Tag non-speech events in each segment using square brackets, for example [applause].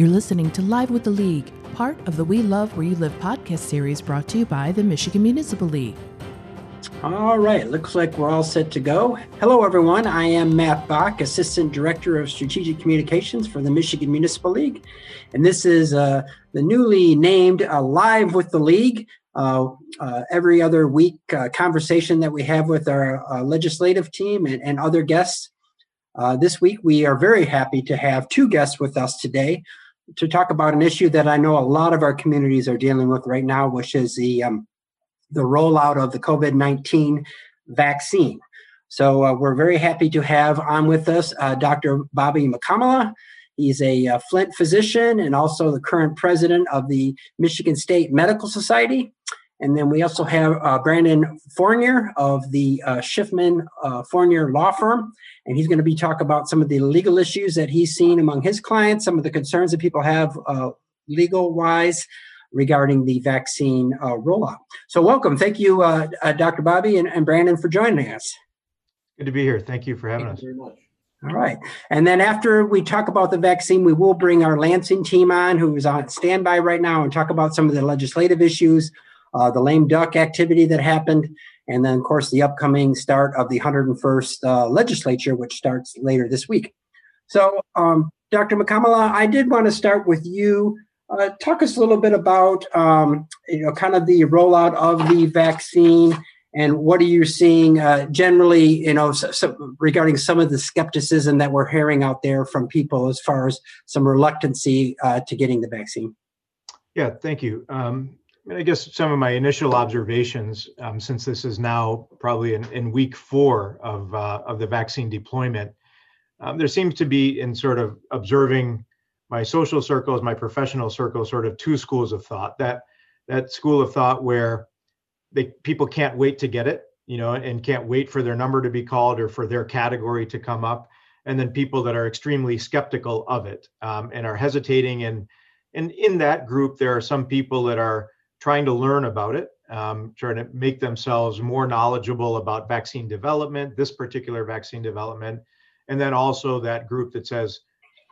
You're listening to Live with the League, part of the We Love Where You Live podcast series brought to you by the Michigan Municipal League. All right, looks like we're all set to go. Hello, everyone. I am Matt Bach, Assistant Director of Strategic Communications for the Michigan Municipal League. And this is uh, the newly named uh, Live with the League. Uh, uh every other week uh, conversation that we have with our uh, legislative team and, and other guests. this week, we are very happy to have two guests with us today to talk about an issue that I know a lot of our communities are dealing with right now, which is the um, the rollout of the COVID 19 vaccine. So uh, we're very happy to have on with us uh, Dr. Bobby Mukkamala. He's a uh, Flint physician and also the current president of the Michigan State Medical Society. And then we also have uh, Brandon Fournier of the uh, Schiffman uh, Fournier Law Firm. And he's going to be talking about some of the legal issues that he's seen among his clients, some of the concerns that people have legal wise regarding the vaccine uh, rollout. So, welcome. Thank you, uh, uh, Dr. Bobby and, and, Brandon, for joining us. Good to be here. Thank you for having Thank us. very much. All right. And then after we talk about the vaccine, we will bring our Lansing team on who is on standby right now and talk about some of the legislative issues, uh, the lame duck activity that happened, and then, of course, the upcoming start of the 101st uh, legislature, which starts later this week. So, um, Dr. Mukkamala, I did want to start with you. Uh, talk us a little bit about um, you know kind of the rollout of the vaccine and what are you seeing uh, generally you know so, so regarding some of the skepticism that we're hearing out there from people as far as some reluctancy uh, to getting the vaccine yeah thank you um, I guess some of my initial observations, um, since this is now probably in, in week four of uh, of the vaccine deployment, um, there seems to be in sort of observing my social circles, my professional circles, sort of two schools of thought. That that school of thought where they people can't wait to get it, you know, and can't wait for their number to be called or for their category to come up, and then people that are extremely skeptical of it um, and are hesitating. And and in that group, there are some people that are trying to learn about it, um, trying to make themselves more knowledgeable about vaccine development, this particular vaccine development, and then also that group that says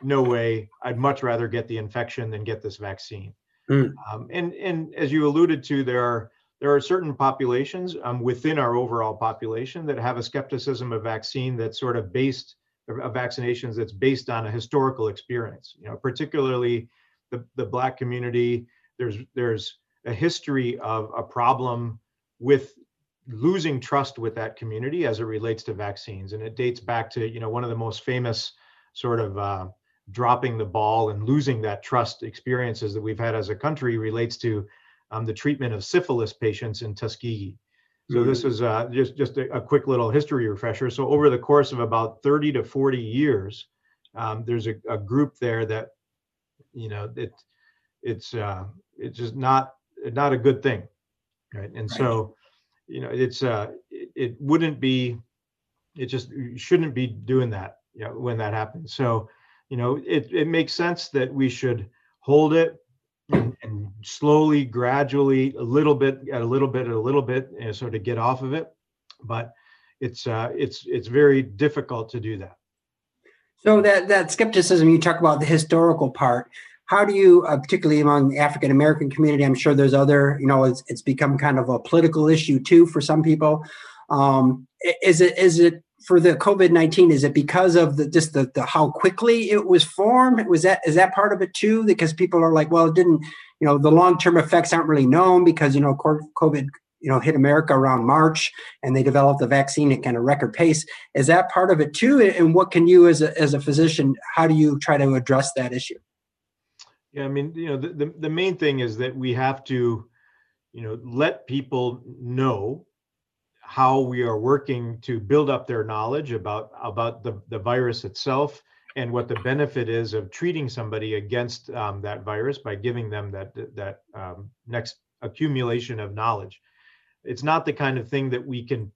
no way, I'd much rather get the infection than get this vaccine. Mm. Um, and and as you alluded to, there are there are certain populations um, within our overall population that have a skepticism of vaccine that's sort of based of vaccinations that's based on a historical experience. You know, particularly the the Black community. There's there's a history of a problem with losing trust with that community as it relates to vaccines, and it dates back to you know one of the most famous sort of uh, dropping the ball and losing that trust experiences that we've had as a country relates to um, the treatment of syphilis patients in Tuskegee. So mm-hmm. this is uh, just just a, a, quick little history refresher. So over the course of about 30 to 40 years, um, there's a, a, group there that, you know, it it's uh, it's just not not a good thing, right? And right. so, you know, it's uh, it, it wouldn't be, it just shouldn't be doing that, you know, when that happens. So you know, it, it makes sense that we should hold it and, and slowly, gradually, a little bit, at a little bit, at a little bit, you know, so to get off of it. But it's uh, it's it's very difficult to do that. So that that skepticism you talk about the historical part. How do you, uh, particularly among the African American community, I'm sure there's other, you know, it's, it's become kind of a political issue too for some people. Um, is it is it for the COVID nineteen? Is it because of the just the, the how quickly it was formed? Was that is that part of it too? Because people are like, well, it didn't. You know, the long term effects aren't really known because you know COVID you know hit America around March and they developed the vaccine at kind of record pace. Is that part of it too? And what can you as a as a physician, how do you try to address that issue? Yeah, I mean, you know, the, the, the main thing is that we have to, you know, let people know how we are working to build up their knowledge about about the, the virus itself and what the benefit is of treating somebody against um, that virus by giving them that that um, next accumulation of knowledge. It's not the kind of thing that we can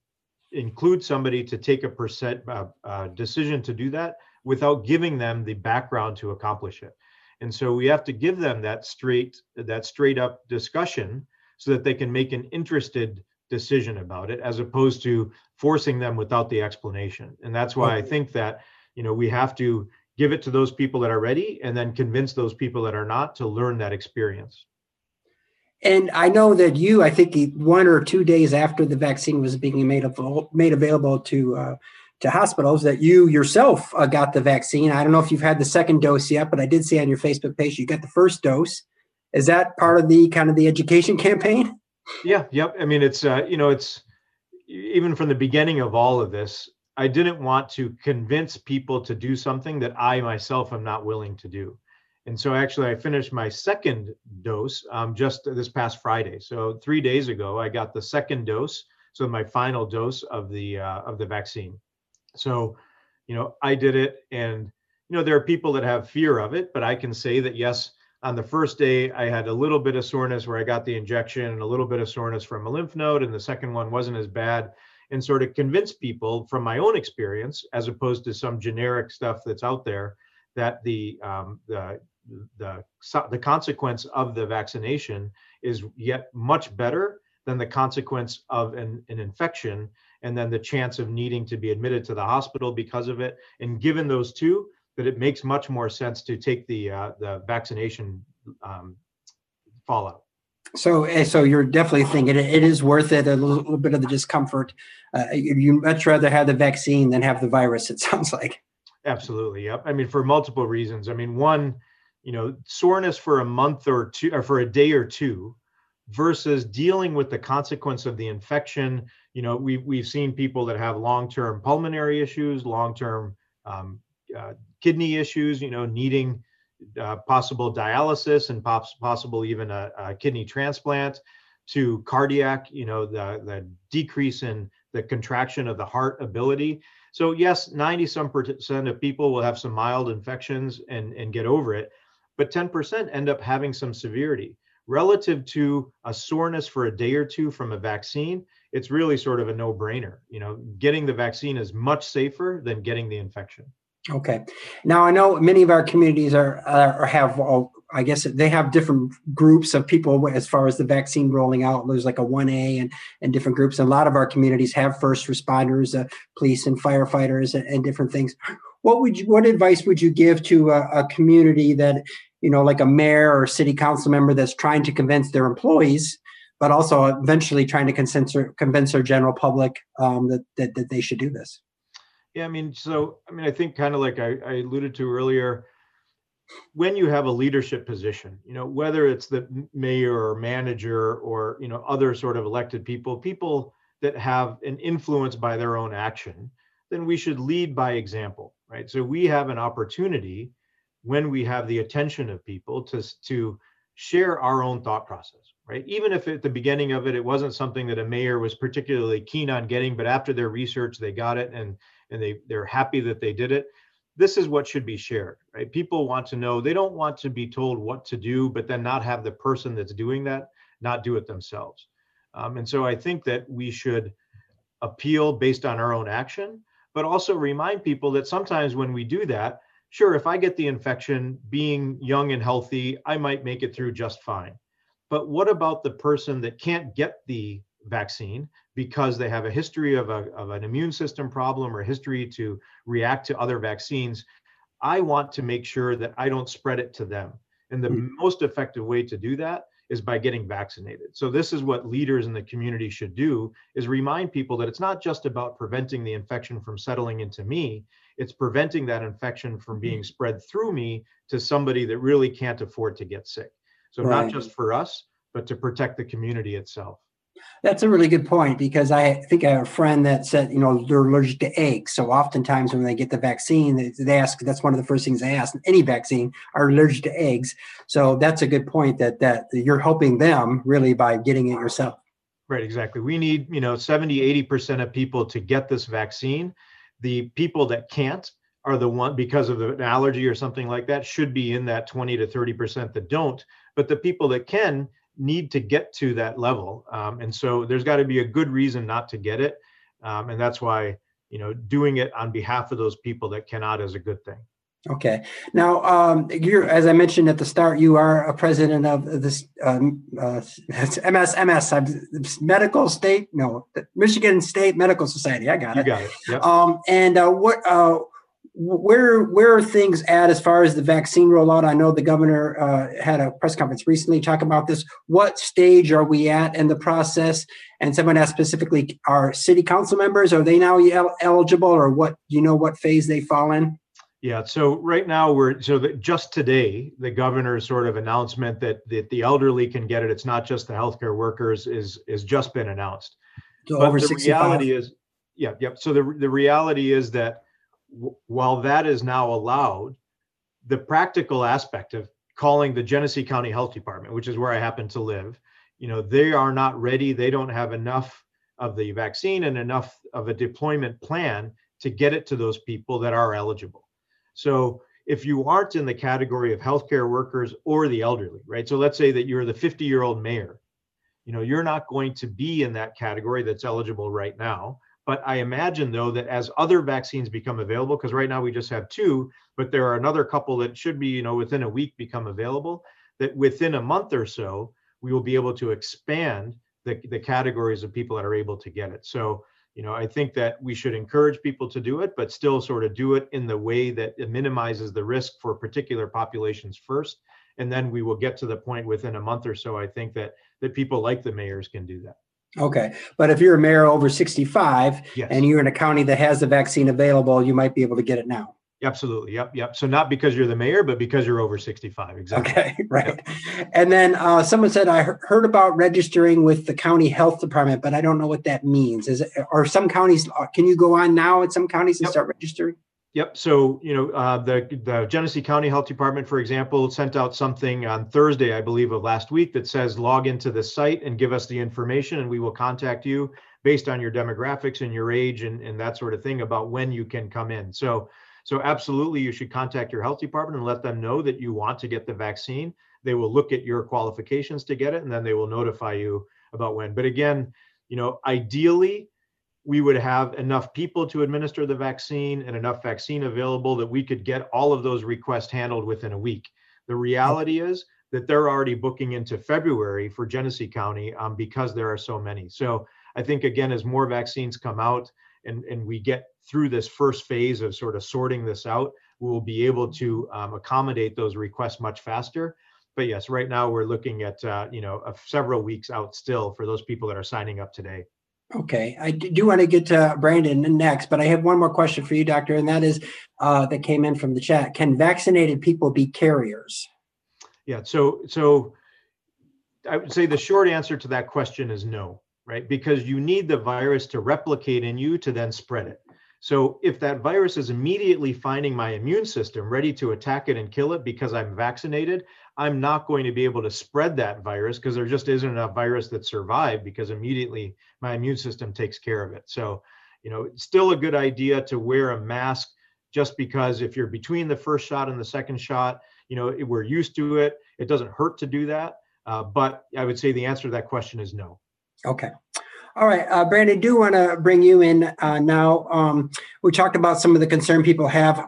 include somebody to take a percent uh, uh, decision to do that without giving them the background to accomplish it. And so we have to give them that straight that straight up discussion so that they can make an interested decision about it as opposed to forcing them without the explanation and that's why i think that you know we have to give it to those people that are ready and then convince those people that are not to learn that experience. And I know that you, I think one or two days after the vaccine was being made available, made available to uh, to hospitals, that you yourself uh, got the vaccine. I don't know if you've had the second dose yet, but I did see on your Facebook page you got the first dose. Is that part of the kind of the education [laughs] campaign? Yeah, yep. I mean, it's uh, you know, it's even from the beginning of all of this, I didn't want to convince people to do something that I myself am not willing to do. And so actually, I finished my second dose um, just this past Friday. So three days ago, I got the second dose. So my final dose of the uh, of the vaccine. So, you know, I did it, and you know, there are people that have fear of it, but I can say that yes, on the first day, I had a little bit of soreness where I got the injection, and a little bit of soreness from a lymph node, and the second one wasn't as bad. And sort of convince people from my own experience, as opposed to some generic stuff that's out there, that the um, the the the consequence of the vaccination is yet much better than the consequence of an, an infection and then the chance of needing to be admitted to the hospital because of it. And given those two that it makes much more sense to take the uh, the vaccination um, fallout. So eh, so you're definitely thinking it, it is worth it a little, little bit of the discomfort. Uh, you much rather have the vaccine than have the virus it [laughs] sounds like. Absolutely yep. I mean for multiple reasons. I mean one you know soreness for a month or two or for a day or two versus dealing with the consequence of the infection you know we've, we've seen people that have long-term pulmonary issues long-term um, uh, kidney issues you know needing uh, possible dialysis and poss- possible even a, a, kidney transplant to cardiac you know the, the decrease in the contraction of the heart ability so yes 90 some percent of people will have some mild infections and and get over it but 10% end up having some severity. Relative to a soreness for a day or two from a vaccine, it's really sort of a no brainer. You know, getting the vaccine is much safer than getting the infection. Okay. Now I know many of our communities are, are have I guess they have different groups of people as far as the vaccine rolling out. There's like a 1A and, and different groups. A lot of our communities have first responders, uh, police and firefighters and, and, different things what would you what advice would you give to a, a, community that you know like a mayor or city council member that's trying to convince their employees but also eventually trying to convince or convince their general public um, that, that that they should do this yeah i mean so i mean i think kind of like I, I alluded to earlier when you have a leadership position you know whether it's the mayor or manager or you know other sort of elected people people that have an influence by their own action then we should lead by example right? So we have an opportunity when we have the attention of people to, to share our own thought process, right? Even if at the beginning of it, it wasn't something that a mayor was particularly keen on getting, but after their research, they got it and, and they, they're happy that they did it. This is what should be shared, right? People want to know, they don't want to be told what to do, but then not have the person that's doing that not do it themselves. Um, and so I think that we should appeal based on our own action, but also remind people that sometimes when we do that, sure, if I get the infection, being young and healthy, I might make it through just fine. But what about the person that can't get the vaccine because they have a history of, a, of an immune system problem or history to react to other vaccines? I want to make sure that I don't spread it to them. And the mm-hmm. most effective way to do that is by getting vaccinated. So this is what leaders in the community should do is remind people that it's not just about preventing the infection from settling into me, it's preventing that infection from being mm-hmm. spread through me to somebody that really can't afford to get sick. So right. not just for us, but to protect the community itself. That's a really good point because I think I have a friend that said, you know, they're allergic to eggs. So oftentimes when they get the vaccine, they, ask, that's one of the first things they ask, any vaccine, are allergic to eggs. So that's a good point that that you're helping them really by getting it yourself. Right, exactly. We need, you know, 70, 80% of people to get this vaccine. The people that can't are the one because of an allergy or something like that should be in that 20 to 30% that don't. But the people that can, need to get to that level. Um, and so there's got to be a good reason not to get it. Um, and that's why, you know, doing it on behalf of those people that cannot is a good thing. Okay. Now, um, you're, as I mentioned at the start, you are a president of this um, uh, [laughs] MSMS, Medical State, no, Michigan State Medical Society. I got it. You got it. Yep. Um, and uh, what, uh, where where are things at as far as the vaccine rollout? I know the governor uh, had a press conference recently talk about this. What stage are we at in the process? And someone asked specifically, are city council members are they now el- eligible, or what? You know what phase they fall in? Yeah, so right now we're so that just today the governor's sort of announcement that that the elderly can get it. It's not just the healthcare workers is is just been announced. So but over the 65. reality is, yeah, yep. So the the reality is that while that is now allowed, the practical aspect of calling the Genesee County Health Department, which is where I happen to live, you know, they are not ready. They don't have enough of the vaccine and enough of a deployment plan to get it to those people that are eligible. So if you aren't in the category of healthcare workers or the elderly, right? So let's say that you're the 50 year old mayor, you know, you're not going to be in that category that's eligible right now. But I imagine, though, that as other vaccines become available, because right now we just have two, but there are another couple that should be, you know, within a week become available, that within a month or so, we will be able to expand the, the categories of people that are able to get it. So, you know, I think that we should encourage people to do it, but still sort of do it in the way that it minimizes the risk for particular populations first. And then we will get to the point within a month or so, I think that that people like the mayors can do that. Okay, but if you're a mayor over 65 Yes. and you're in a county that has the vaccine available, you might be able to get it now. Absolutely. Yep. Yep. So not because you're the mayor, but because you're over 65. Exactly. Okay, [laughs] right. And then uh, someone said I heard about registering with the county health department, but I don't know what that means. Is it, or some counties? uh, Can you go on now at some counties and Yep. start registering? Yep. So, you know, uh, the, the Genesee County Health Department, for example, sent out something on Thursday, I believe, of last week that says log into the site and give us the information, and we will contact you based on your demographics and your age and, and that sort of thing about when you can come in. So, so absolutely, you should contact your health department and let them know that you want to get the vaccine. They will look at your qualifications to get it, and then they will notify you about when. But again, you know, ideally, we would have enough people to administer the vaccine and enough vaccine available that we could get all of those requests handled within a week. The reality is that they're already booking into February for Genesee County um, because there are so many. So I think again, as more vaccines come out and, and we get through this first phase of sort of sorting this out, we will be able to um, accommodate those requests much faster. But yes, right now we're looking at uh, you know several weeks out still for those people that are signing up today. Okay, I do want to get to Brandon next, but I have one more question for you, doctor, and that is uh, that came in from the chat. Can vaccinated people be carriers? Yeah, so so I would say the short answer to that question is no, right? Because you need the virus to replicate in you to then spread it. So if that virus is immediately finding my immune system ready to attack it and kill it because I'm vaccinated, I'm not going to be able to spread that virus because there just isn't enough virus that survive because immediately my immune system takes care of it. So, you know, it's still a good idea to wear a mask just because if you're between the first shot and the second shot, you know, we're used to it. It doesn't hurt to do that. Uh, but I would say the answer to that question is no. Okay. All right, uh, Brandon, do want to bring you in uh, now. Um, we talked about some of the concern people have.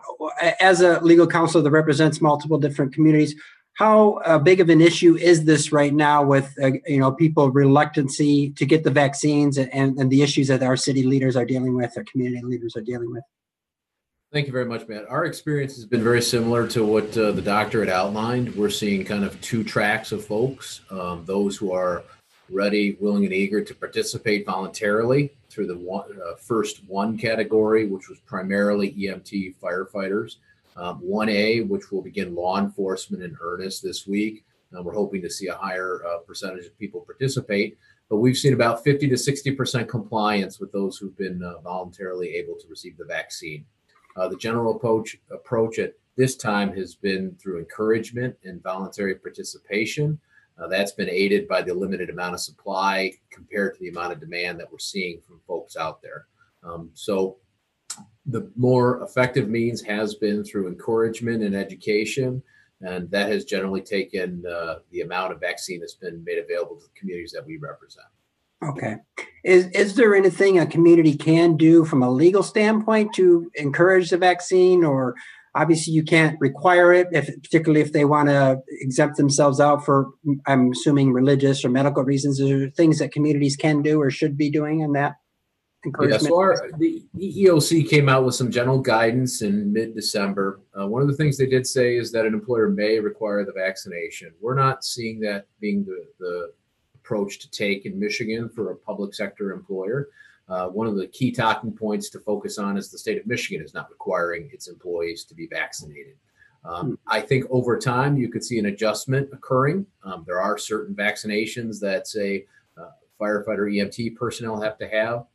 As a legal counsel that represents multiple different communities, how uh, big of an issue is this right now with uh, you know people reluctancy to get the vaccines and, and the issues that our city leaders are dealing with, our community leaders are dealing with? Thank you very much, Matt. Our experience has been very similar to what uh, the doctor had outlined. We're seeing kind of two tracks of folks um, those who are ready, willing, and eager to participate voluntarily through the uh, first one category, which was primarily EMT firefighters. Um, 1A, which will begin law enforcement in earnest this week. And we're hoping to see a higher uh, percentage of people participate. But we've seen about 50 to 60% compliance with those who've been uh, voluntarily able to receive the vaccine. Uh, the general approach, approach at this time has been through encouragement and voluntary participation. Uh, that's been aided by the limited amount of supply compared to the amount of demand that we're seeing from folks out there. Um, so, the more effective means has been through encouragement and education, and that has generally taken uh, the amount of vaccine that's been made available to the communities that we represent. Okay. Is is there anything a community can do from a legal standpoint to encourage the vaccine or obviously you can't require it if particularly if they want to exempt themselves out for I'm assuming religious or medical reasons. Are there things that communities can do or should be doing in that encouragement? Yeah, so our, the EEOC came out with some general guidance in mid-December. Uh, one of the things they did say is that an employer may require the vaccination. We're not seeing that being the, the approach to take in Michigan for a public sector employer. Uh, one of the key talking points to focus on is the state of Michigan is not requiring its employees to be vaccinated. Um, Hmm. I think over time you could see an adjustment occurring. Um, there are certain vaccinations that say uh, firefighter EMT personnel have to have.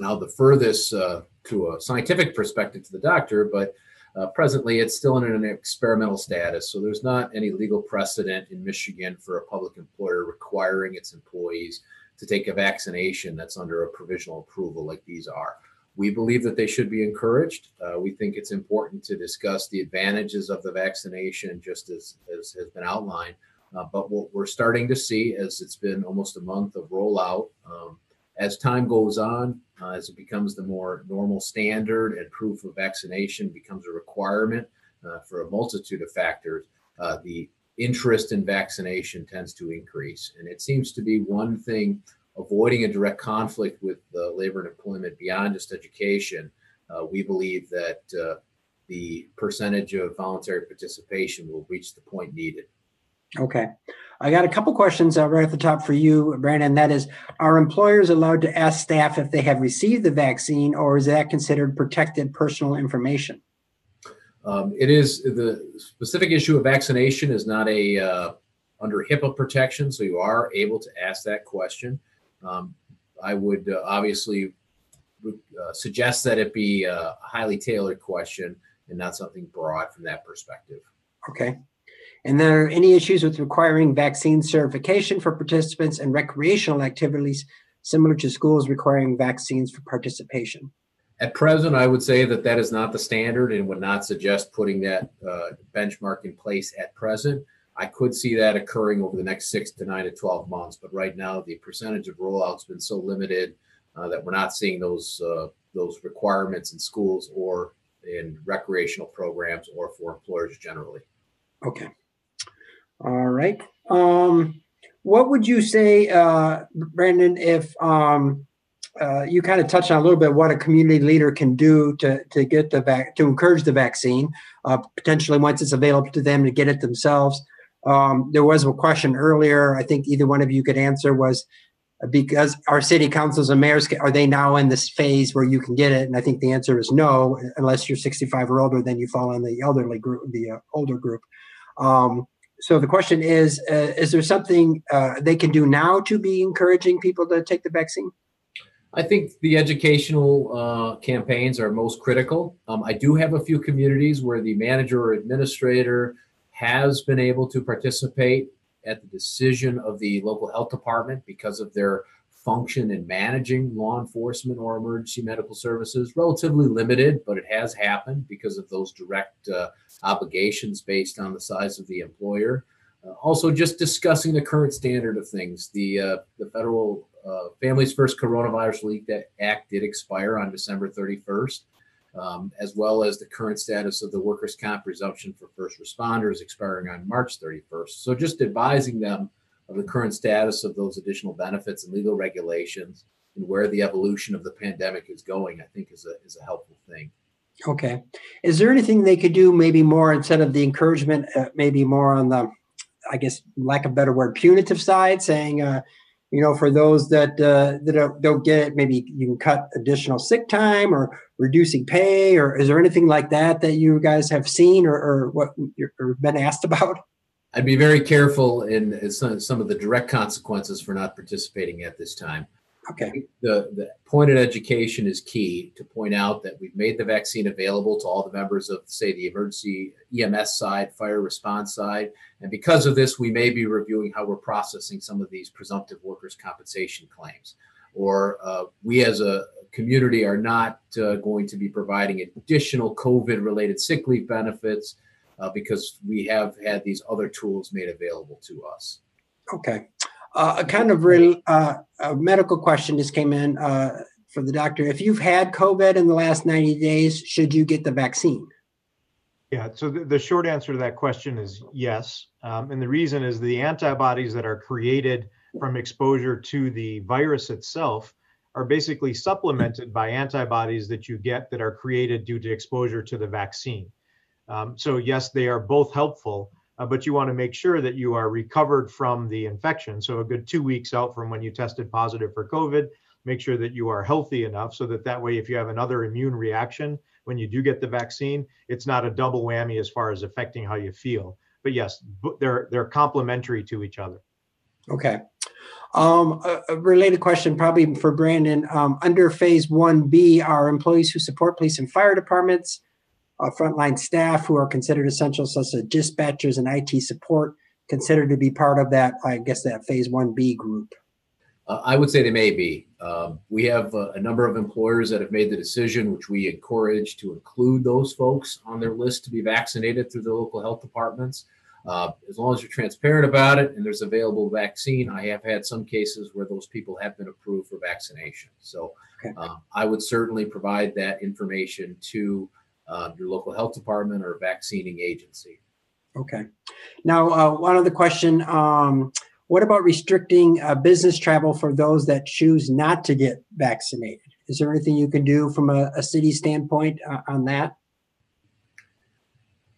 Now, the furthest uh, to a scientific perspective to the doctor, but uh, presently it's still in an experimental status. So there's not any legal precedent in Michigan for a public employer requiring its employees to take a vaccination that's under a provisional approval like these are. We believe that they should be encouraged. Uh, we think it's important to discuss the advantages of the vaccination, just as, as has been outlined. Uh, but what we're starting to see, as it's been almost a month of rollout, um, as time goes on, uh, as it becomes the more normal standard and proof of vaccination becomes a requirement uh, for a multitude of factors, uh, the interest in vaccination tends to increase. And it seems to be one thing avoiding a direct conflict with labor and employment beyond just education. Uh, we believe that uh, the percentage of voluntary participation will reach the point needed. Okay. I got a couple questions uh, right at the top for you, Brandon. That is, are employers allowed to ask staff if they have received the vaccine, or is that considered protected personal information? Um, it is the specific issue of vaccination is not a uh, under HIPAA protection, so you are able to ask that question. Um, I would uh, obviously uh, suggest that it be a highly tailored question and not something broad from that perspective. Okay. And there are any issues with requiring vaccine certification for participants in recreational activities similar to schools requiring vaccines for participation? At present, I would say that that is not the standard and would not suggest putting that uh, benchmark in place at present. I could see that occurring over the next six to nine to 12 months, but right now the percentage of rollouts has been so limited uh, that we're not seeing those uh, those requirements in schools or in recreational programs or for employers generally. Okay. All right. Um, what would you say, uh, Brandon, if um, uh, you kind of touched on a little bit what a community leader can do to to get the vac to encourage the vaccine, uh, potentially once it's available to them to get it themselves. Um, there was a question earlier. I think either one of you could answer was because our city councils and mayors are they now in this phase where you can get it? And I think the answer is no, unless you're 65 or older, then you fall in the elderly group, the uh, older group. Um, so the question is: uh, Is there something uh, they can do now to be encouraging people to take the vaccine? I think the educational uh, campaigns are most critical. Um, I do have a few communities where the manager or administrator has been able to participate at the decision of the local health department because of their function in managing law enforcement or emergency medical services. Relatively limited, but it has happened because of those direct uh, obligations based on the size of the employer. Uh, also, just discussing the current standard of things. The uh, the federal uh, Families First Coronavirus Relief Act did expire on December 31st, um, as well as the current status of the workers' comp presumption for first responders expiring on March 31st. So, just advising them of the current status of those additional benefits and legal regulations and where the evolution of the pandemic is going, I think is a is a helpful thing. Okay. Is there anything they could do, maybe more instead of the encouragement, uh, maybe more on the, I guess, lack of better word, punitive side, saying, uh, you know, for those that uh, that don't, don't get it, maybe you can cut additional sick time or reducing pay, or is there anything like that that you guys have seen or, or what or been asked [laughs] about? I'd be very careful in some, some of the direct consequences for not participating at this time. Okay. The, the point of education is key to point out that we've made the vaccine available to all the members of, say, the emergency EMS side, fire response side. And because of this, we may be reviewing how we're processing some of these presumptive workers' compensation claims. Or uh, we as a community are not uh, going to be providing additional COVID related sick leave benefits uh, because we have had these other tools made available to us. Okay. Uh, a kind of real uh, a medical question just came in uh, for the doctor. If you've had COVID in the last 90 days, should you get the vaccine? Yeah, so the, the short answer to that question is yes. Um, and the reason is the antibodies that are created from exposure to the virus itself are basically supplemented by antibodies that you get that are created due to exposure to the vaccine. Um, so, yes, they are both helpful, uh, but you want to make sure that you are recovered from the infection. So, a good two weeks out from when you tested positive for COVID, make sure that you are healthy enough so that that way, if you have another immune reaction when you do get the vaccine, it's not a double whammy as far as affecting how you feel. But yes, they're they're complementary to each other. Okay. Um, a, a, related question, probably for Brandon. Um, under Phase 1B, are employees who support police and fire departments, uh, frontline staff who are considered essential, such as dispatchers and IT support, considered to be part of that, I guess, that Phase 1B group? Uh, I would say they may be. Um, we have a, a, number of employers that have made the decision, which we encourage to include those folks on their list to be vaccinated through the local health departments. Uh, as long as you're transparent about it and there's available vaccine, I have had some cases where those people have been approved for vaccination. So okay. uh, I would certainly provide that information to uh, your local health department or vaccinating agency. Okay. Now, uh, one other question. Um, what about restricting uh, business travel for those that choose not to get vaccinated? Is there anything you can do from a, a city standpoint uh, on that?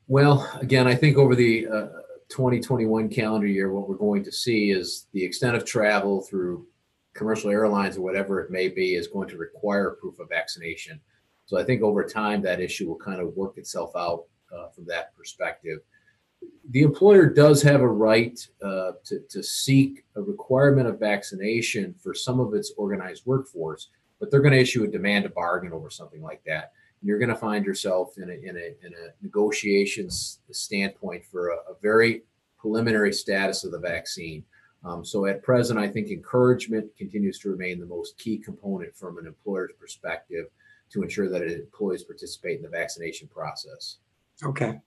Well, again, I think over the uh, 2021 calendar year, what we're going to see is the extent of travel through commercial airlines or whatever it may be is going to require proof of vaccination. So I think over time that issue will kind of work itself out uh, from that perspective. The employer does have a right uh, to, to seek a requirement of vaccination for some of its organized workforce, but they're going to issue a demand to bargain over something like that you're going to find yourself in a, in a, in a negotiations standpoint for a, a very preliminary status of the vaccine. Um, so at present, I think encouragement continues to remain the most key component from an employer's perspective to ensure that employees participate in the vaccination process. Okay.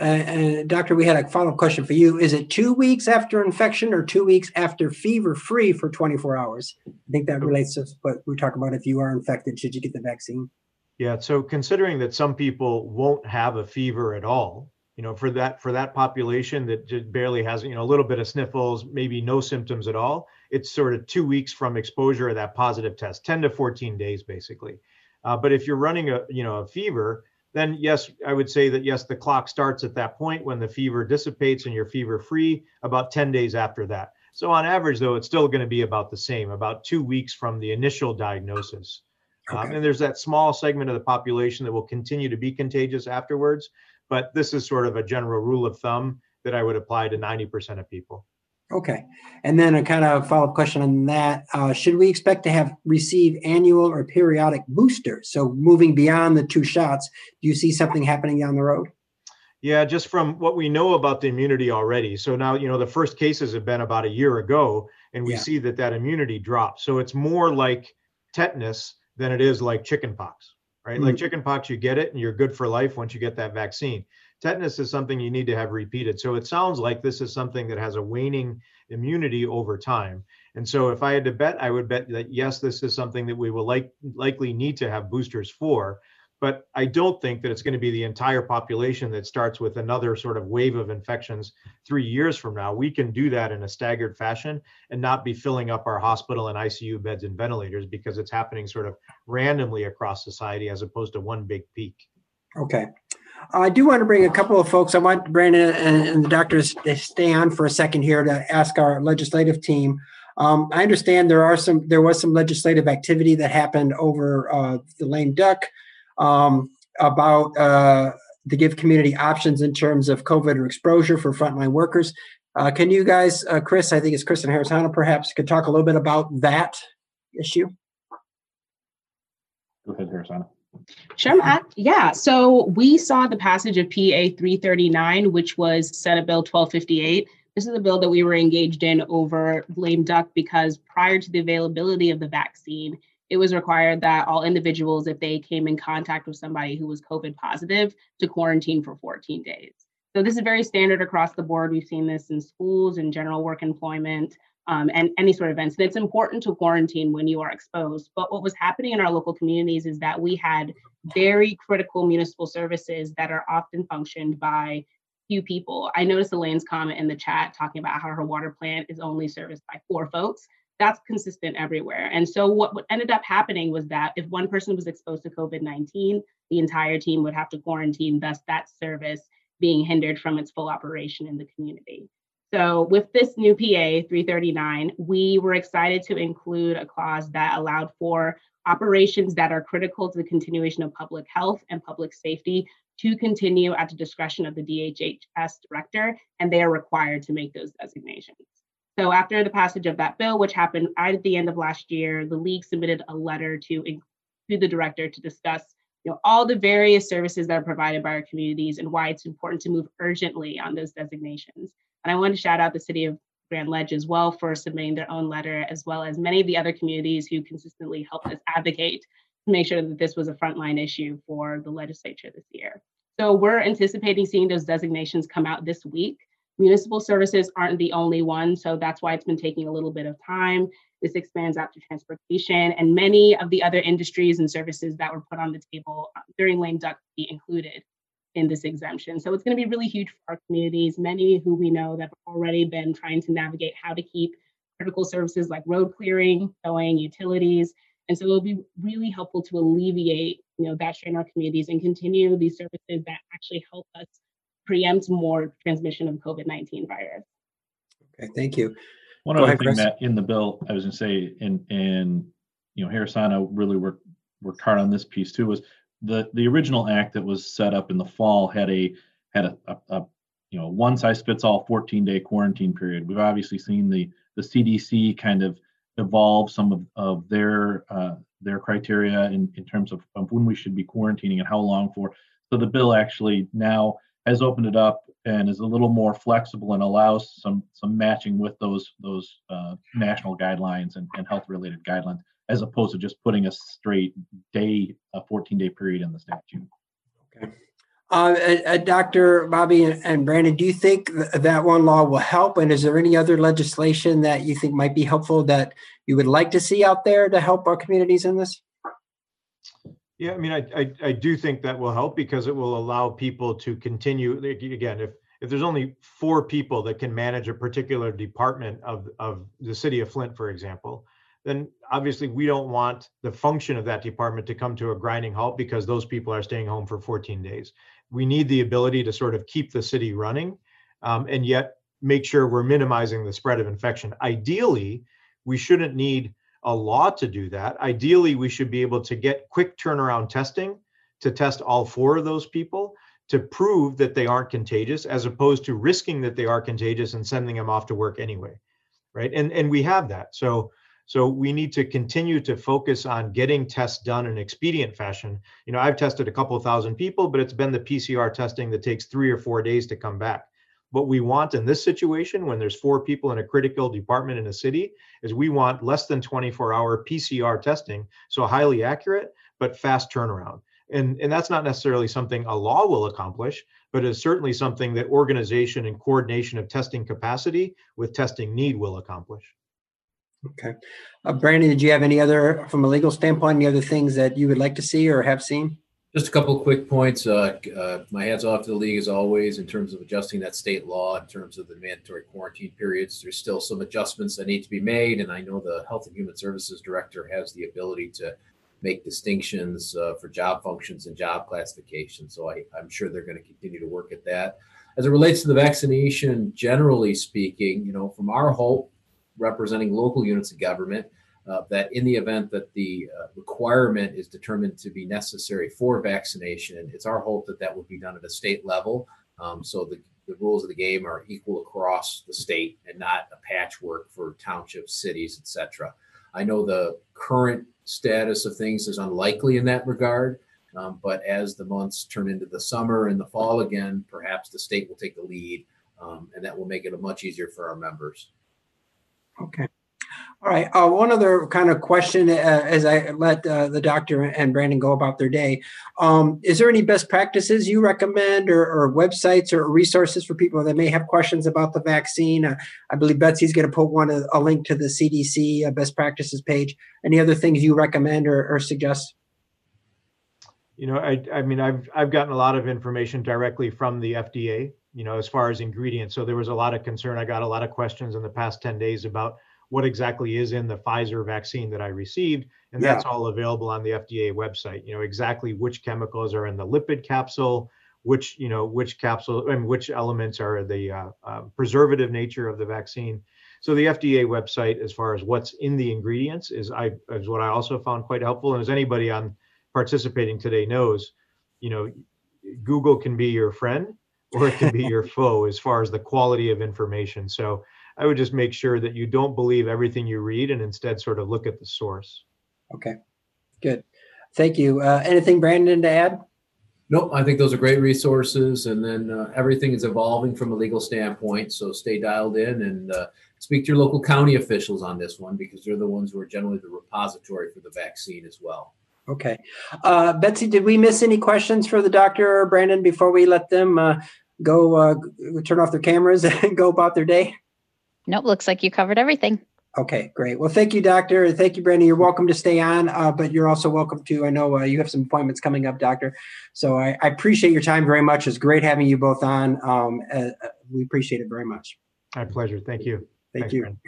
Uh, and doctor, we had a follow-up question for you. Is it two weeks after infection or two weeks after fever-free for 24 hours? I think that relates to what we talk about. If you are infected, should you get the vaccine? Yeah. So considering that some people won't have a fever at all, you know, for that for that population that just barely has, you know, a little bit of sniffles, maybe no symptoms at all, it's sort of two weeks from exposure of that positive test, 10 to 14 days, basically. Uh, but if you're running a, you know, a fever, then yes, I would say that yes, the clock starts at that point when the fever dissipates and you're fever free about 10 days after that. So on average, though, it's still going to be about the same, about two weeks from the initial diagnosis. Um, okay. Um, and there's that small segment of the population that will continue to be contagious afterwards. But this is sort of a general rule of thumb that I would apply to 90% of people. Okay. And then a kind of follow up question on that. Uh, should we expect to have receive annual or periodic boosters? So moving beyond the two shots, do you see something happening down the road? Yeah, just from what we know about the immunity already. So now, you know, the first cases have been about a year ago, and we yeah. see that that immunity drops. So it's more like tetanus than it is like chickenpox, right? Mm-hmm. Like chickenpox, you get it and you're good for life once you get that vaccine. Tetanus is something you need to have repeated. So it sounds like this is something that has a waning immunity over time. And so if I had to bet, I would bet that yes, this is something that we will like likely need to have boosters for but I don't think that it's going to be the entire population that starts with another sort of wave of infections three years from now. We can do that in a staggered fashion and not be filling up our hospital and ICU beds and ventilators because it's happening sort of randomly across society as opposed to one big peak. Okay. I do want to bring a couple of folks. I want Brandon and the doctors to stay on for a second here to ask our legislative team. Um, I understand there are some there was some legislative activity that happened over uh, the lame duck um, about uh, to give community options in terms of COVID or exposure for frontline workers. Uh, can you guys, uh, Chris, I think it's Chris and Harrisano, perhaps could talk a little bit about that issue? Go ahead, Harrisano. Sure, Matt. Yeah. So we saw the passage of PA 339, which was Senate Bill 1258. This is a bill that we were engaged in over lame duck because prior to the availability of the vaccine, it was required that all individuals, if they came in contact with somebody who was COVID positive, to quarantine for 14 days. So this is very standard across the board. We've seen this in schools and general work employment um, and any sort of events. And it's important to quarantine when you are exposed. But what was happening in our local communities is that we had very critical municipal services that are often functioned by few people. I noticed Elaine's comment in the chat talking about how her water plant is only serviced by four folks. that's consistent everywhere. And so what, what ended up happening was that if one person was exposed to COVID-19, the entire team would have to quarantine, thus that service being hindered from its full operation in the community. So with this new PA 339, we were excited to include a clause that allowed for operations that are critical to the continuation of public health and public safety to continue at the discretion of the DHHS director, and they are required to make those designations. So after the passage of that bill, which happened at the end of last year, the league submitted a letter to, to the director to discuss you know, all the various services that are provided by our communities and why it's important to move urgently on those designations. And I want to shout out the city of Grand Ledge as well for submitting their own letter, as well as many of the other communities who consistently helped us advocate to make sure that this was a frontline issue for the legislature this year. So we're anticipating seeing those designations come out this week. Municipal services aren't the only one, so that's why it's been taking a little bit of time. This expands out to transportation and many of the other industries and services that were put on the table uh, during lame duck be included in this exemption. So it's going to be really huge for our communities, many who we know that have already been trying to navigate how to keep critical services like road clearing, towing, utilities. And so it'll be really helpful to alleviate, you know, that strain in our communities and continue these services that actually help us preempt more transmission of COVID-19 virus. Okay, thank you. One Go other ahead, thing Chris. that in the bill, I was gonna say, and, and, you know, Harrisana really worked, worked hard on this piece too, was the, the original act that was set up in the fall had a, had a, a, a you know, one size fits all 14 day quarantine period. We've obviously seen the, the CDC kind of evolve some of, of their, uh, their criteria in, in terms of, of when we should be quarantining and how long for. So the bill actually now has opened it up and is a little more flexible and allows some some matching with those those uh, national guidelines and, and health related guidelines as opposed to just putting a straight day a 14 day period in the statute okay uh, uh, Dr. Bobby and, and, Brandon, do you think th- that one law will help? And is there any other legislation that you think might be helpful that you would like to see out there to help our communities in this? Yeah, I mean, I, I, I do think that will help because it will allow people to continue. Again, if if there's only four people that can manage a particular department of of the city of Flint, for example, then obviously we don't want the function of that department to come to a grinding halt because those people are staying home for 14 days. We need the ability to sort of keep the city running, um, and yet make sure we're minimizing the spread of infection. Ideally, we shouldn't need a law to do that. Ideally, we should be able to get quick turnaround testing to test all four of those people to prove that they aren't contagious as opposed to risking that they are contagious and sending them off to work anyway right and and we have that so so we need to continue to focus on getting tests done in expedient fashion you know i've tested a couple thousand people but it's been the pcr testing that takes 3 or 4 days to come back what we want in this situation, when there's four people in a critical department in a city, is we want less than 24 hour PCR testing. So highly accurate, but fast turnaround. And, and that's not necessarily something a law will accomplish, but is certainly something that organization and coordination of testing capacity with testing need will accomplish. Okay. Uh, Brandon, did you have any other, from a legal standpoint, any other things that you would like to see or have seen? Just a couple of quick points. Uh, uh, my hats off to the league as always in terms of adjusting that state law in terms of the mandatory quarantine periods. There's still some adjustments that need to be made, and I know the Health and Human Services Director has the ability to make distinctions uh, for job functions and job classification. So I, I'm sure they're going to continue to work at that. As it relates to the vaccination, generally speaking, you know, from our hope representing local units of government, uh, that in the event that the uh, requirement is determined to be necessary for vaccination, it's our hope that that will be done at a state level. Um, so the, the rules of the game are equal across the state and not a patchwork for townships, cities, etc. I know the current status of things is unlikely in that regard, um, but as the months turn into the summer and the fall again, perhaps the state will take the lead, um, and that will make it much easier for our members. Okay. All right. Uh, one other kind of question uh, as I let uh, the doctor and Brandon go about their day. Um, is there any best practices you recommend or, or, websites or resources for people that may have questions about the vaccine? Uh, I believe Betsy's going to put one a, a, link to the CDC uh, best practices page. Any other things you recommend or, or suggest? You know, I, I mean, I've I've gotten a lot of information directly from the FDA. You know, as far as ingredients. So there was a lot of concern. I got a lot of questions in the past ten days about what exactly is in the Pfizer vaccine that I received. And Yeah. that's all available on the FDA website. You know, exactly which chemicals are in the lipid capsule, which, you know, which capsule and which elements are the uh, uh, preservative nature of the vaccine. So the FDA website, as far as what's in the ingredients, is I is what I also found quite helpful. And as anybody on participating today knows, you know, Google can be your friend or it can be your [laughs] foe as far as the quality of information. So I would just make sure that you don't believe everything you read and instead sort of look at the source. Okay, good. Thank you. Uh, anything, Brandon, to add? Nope, I think those are great resources, and then uh, everything is evolving from a legal standpoint. So stay dialed in and uh, speak to your local county officials on this one because they're the ones who are generally the repository for the vaccine as well. Okay. Uh, Betsy, did we miss any questions for the doctor or Brandon before we let them uh, go uh, turn off their cameras [laughs] and go about their day? Nope, looks like you covered everything. Okay, great. Well, thank you, doctor. Thank you, Brandon. You're welcome to stay on, uh, but you're also welcome to. I know uh, you have some appointments coming up, doctor. So I, I appreciate your time very much. It's great having you both on. Um, uh, we appreciate it very much. My pleasure. Thank you. Thank Thanks, you. Brandon.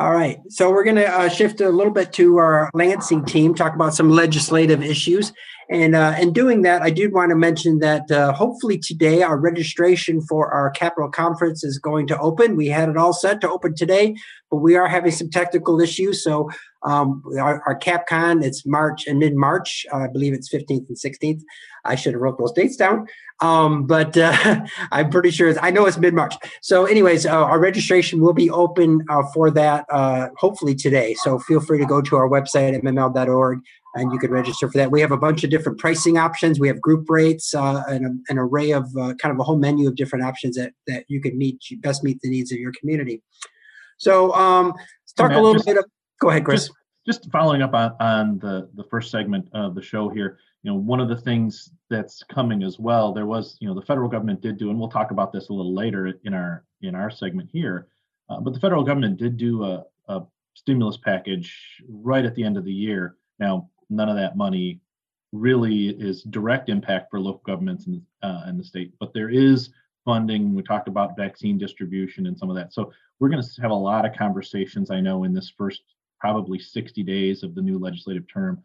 All right. So we're going to uh, shift a little bit to our Lansing team, talk about some legislative issues. And uh, in doing that, I did want to mention that uh, hopefully today our registration for our Capitol Conference is going to open. We had it all set to open today, but we are having some technical issues. So um, our, our CapCon, it's March and mid-March. Uh, I believe it's 15th and 16th. I should have wrote those dates down. Um, but uh, [laughs] I'm pretty sure it's, I know it's mid-March. So anyways, uh, our registration will be open uh, for that uh, hopefully today. So feel free to go to our website at mml.org and you can register for that. We have a bunch of different pricing options. We have group rates uh, and a, an array of uh, kind of a whole menu of different options that, that you can meet, best meet the needs of your community. So um, let's talk a Matt, little just- bit of, go ahead, Chris. Just, just following up on, on the, the first segment of the show here, you know, one of the things that's coming as well, there was, you know, the federal government did do, and we'll talk about this a little later in our, in our segment here, uh, but the federal government did do a, a stimulus package right at the end of the year. Now, none of that money really is direct impact for local governments in, uh, in the state, but there is funding. We talked about vaccine distribution and some of that. So we're going to have a lot of conversations, I know, in this first probably 60 days of the new legislative term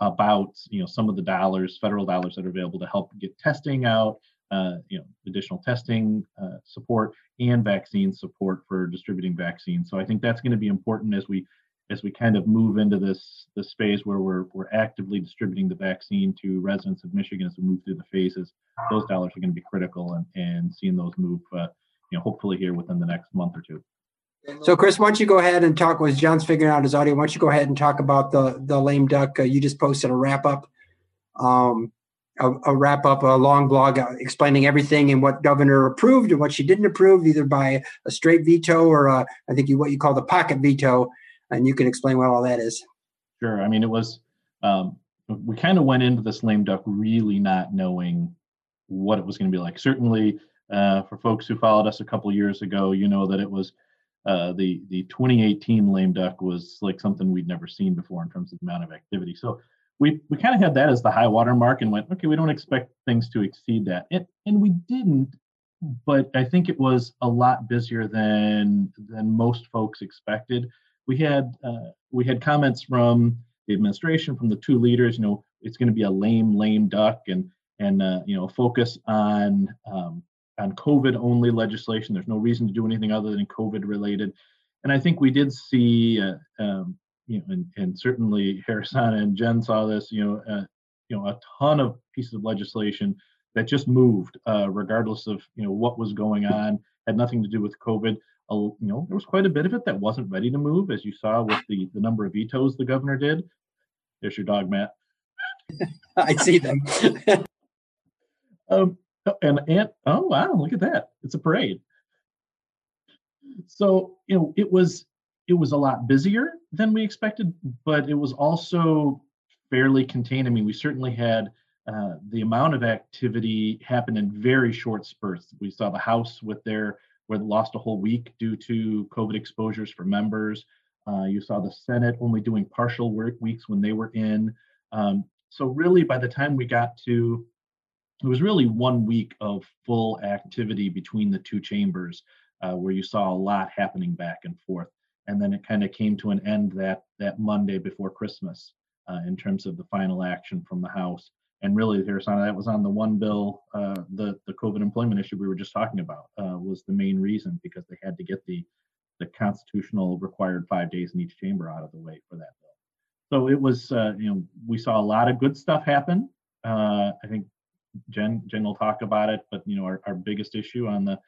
about you know some of the dollars, federal dollars that are available to help get testing out, uh, you know, additional testing uh, support and vaccine support for distributing vaccines. So I think that's going to be important as we as we kind of move into this this phase where we're we're actively distributing the vaccine to residents of Michigan as we move through the phases. Those dollars are going to be critical and and seeing those move, uh, you know, hopefully here within the next month or two. So, Chris, why don't you go ahead and talk? Was John's figuring out his audio? Why don't you go ahead and talk about the the lame duck? Uh, you just posted a wrap up, um, a, a wrap up, a long blog uh, explaining everything and what governor approved and what she didn't approve, either by a straight veto or uh, I think you what you call the pocket veto, and you can explain what all that is. Sure. I mean, it was, um, we kind of went into this lame duck really not knowing what it was going to be like. Certainly, uh, for folks who followed us a couple years ago, you know that it was uh, the the 2018 lame duck was like something we'd never seen before in terms of the amount of activity. So we we kind of had that as the high water mark and went, okay, we don't expect things to exceed that, and and we didn't. But I think it was a lot busier than than most folks expected. We had uh, we had comments from the administration, from the two leaders. You know, it's going to be a lame lame duck, and and uh, you know focus on um, on COVID only legislation. There's no reason to do anything other than COVID related. And I think we did see, uh, um, you know, and, and certainly Harrison and Jen saw this, you know, uh, you know, a ton of pieces of legislation that just moved, uh, regardless of you know what was going on, had nothing to do with COVID. Uh, you know, there was quite a bit of it that wasn't ready to move, as you saw with the the number of vetoes the governor did. There's your dog, Matt. [laughs] I see them. [laughs] Um, oh, and and oh wow, look at that! It's a parade. So you know, it was it was a lot busier than we expected, but it was also fairly contained. I mean, we certainly had uh, the amount of activity happen in very short spurts. We saw the House with their where they lost a whole week due to COVID exposures for members. Uh, you saw the Senate only doing partial work weeks when they were in. Um, so really, by the time we got to it was really one week of full activity between the two chambers uh, where you saw a lot happening back and forth. and then it kind of came to an end that that Monday before Christmas uh, in terms of the final action from the House. And really, Harrisana, that was on the one bill, uh, the the COVID employment issue we were just talking about uh, was the main reason because they had to get the the constitutional required five days in each chamber out of the way for that bill. So it was, uh, you know, we saw a lot of good stuff happen. Uh, I think Jen Jen will talk about it, but you know, our, our biggest issue on the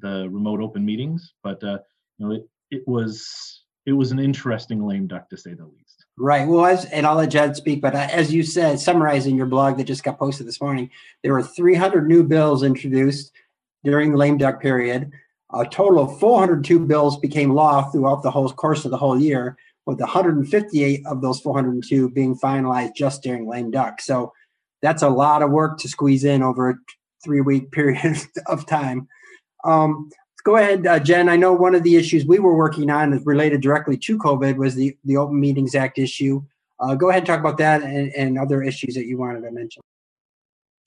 the remote open meetings, but uh, you know, it it was it was an interesting lame duck to say the least. Right. Well, as and I'll let Jed speak, but uh, as you said, summarizing your blog that just got posted this morning, there were 300 new bills introduced during the lame duck period. A total of 402 bills became law throughout the whole course of the whole year, with 158 of those 402 being finalized just during lame duck. So that's a lot of work to squeeze in over a three week period [laughs] of time. Um, go ahead, uh, Jen. I know one of the issues we were working on is related directly to COVID was the, the Open Meetings Act issue. Uh, go ahead and talk about that and, and other issues that you wanted to mention.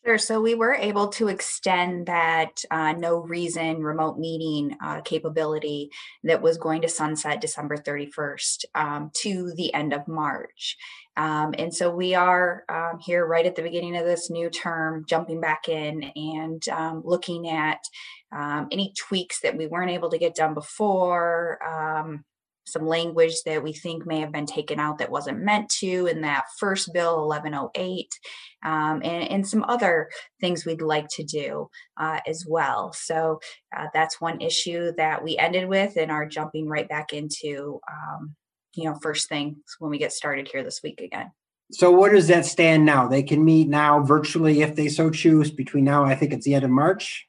Sure. So we were able to extend that uh, no reason remote meeting uh, capability that was going to sunset December 31st um, to the end of March. Um, and so we are um, here right at the beginning of this new term, jumping back in and um, looking at um, any tweaks that we weren't able to get done before um, some language that we think may have been taken out that wasn't meant to in that first bill 1108 um, and, and, some other things we'd like to do uh, as well. So uh, that's one issue that we ended with and are jumping right back into um, you know first thing when we get started here this week again. So what does that stand now? They can meet now virtually if they so choose between now i think it's the end of march?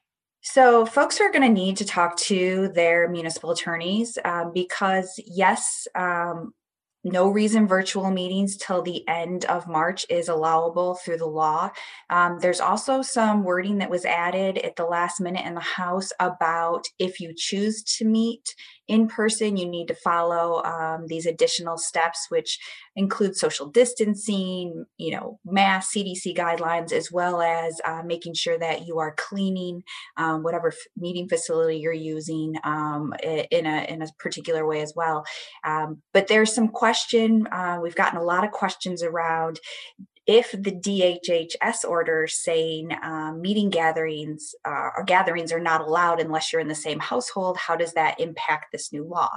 So, folks are going to need to talk to their municipal attorneys um, because, yes, um, no reason virtual meetings till the end of March is allowable through the law. Um, there's also some wording that was added at the last minute in the House about if you choose to meet in person, you need to follow um, these additional steps, which include social distancing, you know, mass CDC guidelines, as well as uh, making sure that you are cleaning um, whatever meeting facility you're using um, in a in a particular way as well. Um, but there's some question. Uh, we've gotten a lot of questions around if the DHHS order saying um, meeting gatherings uh, or gatherings are not allowed unless you're in the same household, how does that impact this new law?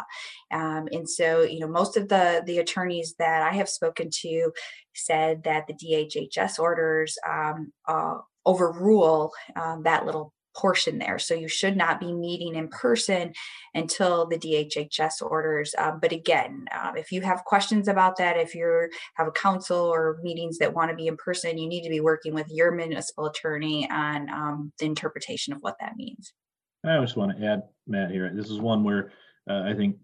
Um, and so, you know, most of the the attorneys that I have spoken to said that the DHHS orders um, uh, overrule um, that little portion there. So you should not be meeting in person until the DHHS orders. Um, but again, uh, if you have questions about that, if you have a council or meetings that want to be in person, you need to be working with your municipal attorney on um, the interpretation of what that means. I just want to add, Matt, here. This is one where uh, I think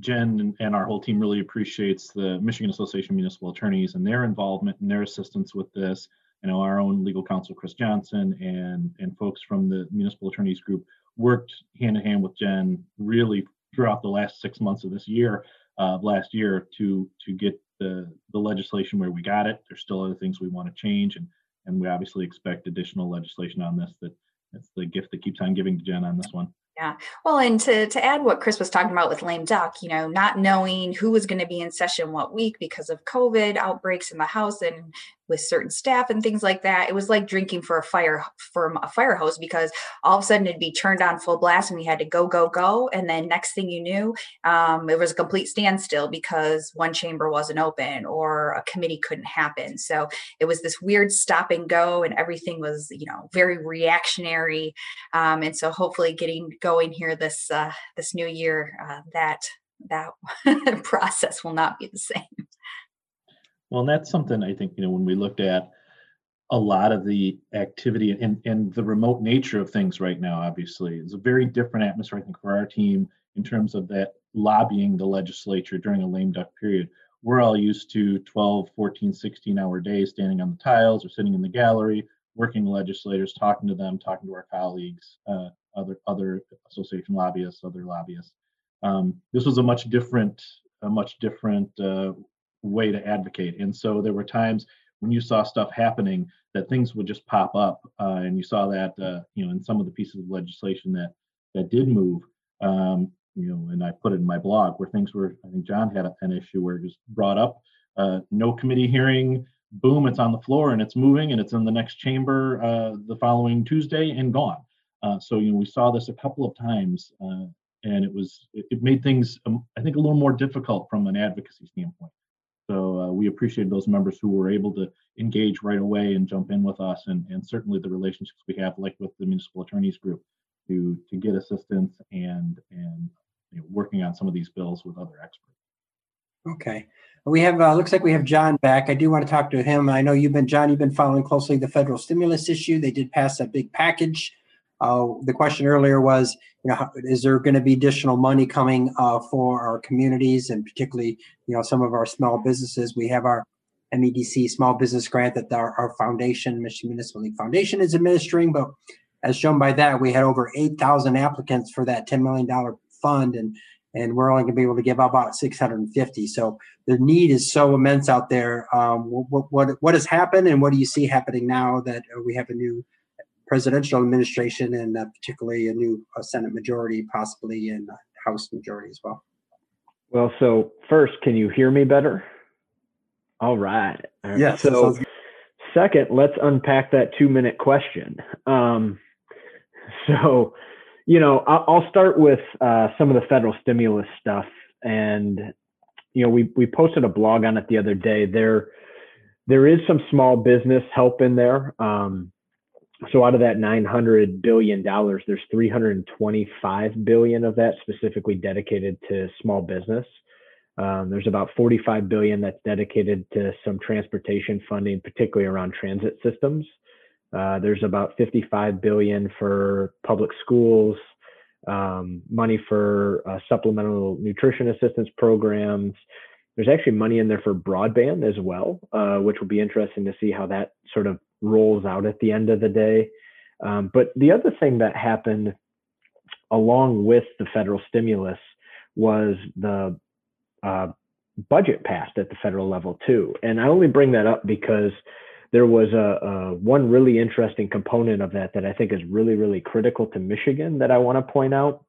Jen and our whole team really appreciates the Michigan Association of Municipal Attorneys and their involvement and their assistance with this. I know our own legal counsel, Chris Johnson, and and folks from the municipal attorneys group worked hand in hand with Jen really throughout the last six months of this year, uh, last year, to to get the the legislation where we got it. There's still other things we want to change, and and we obviously expect additional legislation on this. That that's the gift that keeps on giving to Jen on this one. Yeah. Well, and to, to add what Chris was talking about with lame duck, you know, not knowing who was going to be in session what week because of COVID outbreaks in the house and with certain staff and things like that. It was like drinking for a fire from a fire hose because all of a sudden it'd be turned on full blast and we had to go, go, go. And then next thing you knew, um, it was a complete standstill because one chamber wasn't open or a committee couldn't happen. So it was this weird stop and go, and everything was, you know, very reactionary. Um, and so hopefully getting going here this uh, this new year, uh, that that [laughs] process will not be the same. Well, that's something I think, you know, when we looked at a lot of the activity and, and the remote nature of things right now, obviously, it's a very different atmosphere, I think, for our team in terms of that lobbying the legislature during a lame duck period. We're all used to 12, 14, 16 hour days standing on the tiles or sitting in the gallery, working legislators, talking to them, talking to our colleagues, uh, other other association lobbyists, other lobbyists. Um, this was a much different, a much different uh, way to advocate. And so there were times when you saw stuff happening that things would just pop up, uh, and you saw that uh, you know in some of the pieces of legislation that that did move. Um, you know, and I put it in my blog where things were. I think John had an issue where it was brought up. Uh, no committee hearing. Boom! It's on the floor and it's moving and it's in the next chamber uh, the following Tuesday and gone. Uh, so you know we saw this a couple of times, uh, and it was it, it made things um, I think a little more difficult from an advocacy standpoint. So uh, we appreciated those members who were able to engage right away and jump in with us, and, and certainly the relationships we have, like with the municipal attorneys group, to to get assistance and and you know, working on some of these bills with other experts. Okay. We have, uh, looks like we have John back. I do want to talk to him. I know you've been, John, you've been following closely the federal stimulus issue. They did pass a big package. Uh, the question earlier was, you know, how, is there going to be additional money coming uh, for our communities and particularly, you know, some of our small businesses? We have our MEDC small business grant that our, our foundation, Michigan Municipal League Foundation, is administering. But as shown by that, we had over 8,000 applicants for that $10 million fund, and and we're only going to be able to give about 650. So the need is so immense out there. Um, what, what what has happened, and what do you see happening now that we have a new presidential administration and uh, particularly a new uh, Senate majority, possibly and House majority as well? Well, so first, can you hear me better? All right. All right. Yes. So, second, let's unpack that two minute question. Um, [laughs] so, you know, I'll start with uh, some of the federal stimulus stuff, and you know, we we posted a blog on it the other day. There, there is some small business help in there. Um, so out of that 900 billion dollars, there's 325 billion of that specifically dedicated to small business. Um, there's about 45 billion that's dedicated to some transportation funding, particularly around transit systems. Uh, there's about 55 billion for public schools, um, money for uh, supplemental nutrition assistance programs. There's actually money in there for broadband as well, uh, which will be interesting to see how that sort of rolls out at the end of the day. Um, but the other thing that happened along with the federal stimulus was the uh, budget passed at the federal level too. And I only bring that up because there was a, a, one really interesting component of that that I think is really really critical to Michigan that I want to point out.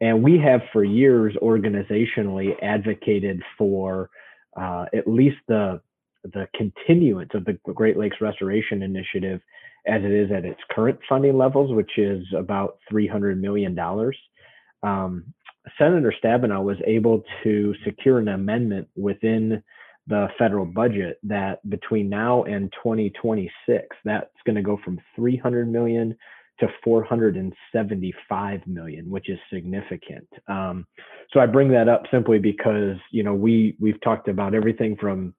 And we have for years organizationally advocated for uh, at least the the continuance of the Great Lakes Restoration Initiative as it is at its current funding levels, which is about $300 million. Um, Senator Stabenow was able to secure an amendment within the federal budget that between now and 2026, that's going to go from 300 million to 475 million, which is significant. Um, so I bring that up simply because you know we we've talked about everything from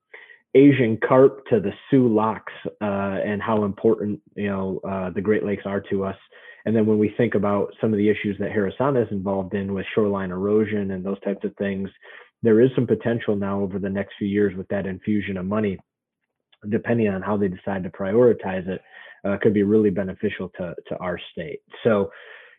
Asian carp to the Soo Locks uh, and how important you know uh, the Great Lakes are to us. And then when we think about some of the issues that Harrisana is involved in with shoreline erosion and those types of things, there is some potential now over the next few years with that infusion of money, depending on how they decide to prioritize it, uh, could be really beneficial to to our state. So,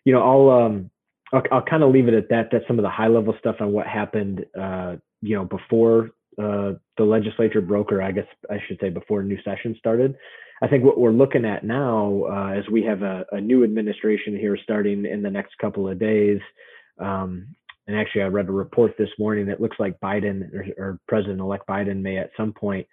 you know, I'll um, I'll, I'll kind of leave it at that. That's some of the high level stuff on what happened, uh, you know, before uh, the legislature broke, or I guess I should say before new session started. I think what we're looking at now, uh, as we have a, a, new administration here starting in the next couple of days, um, and actually I read a report this morning that looks like Biden or, or President-elect Biden may at some point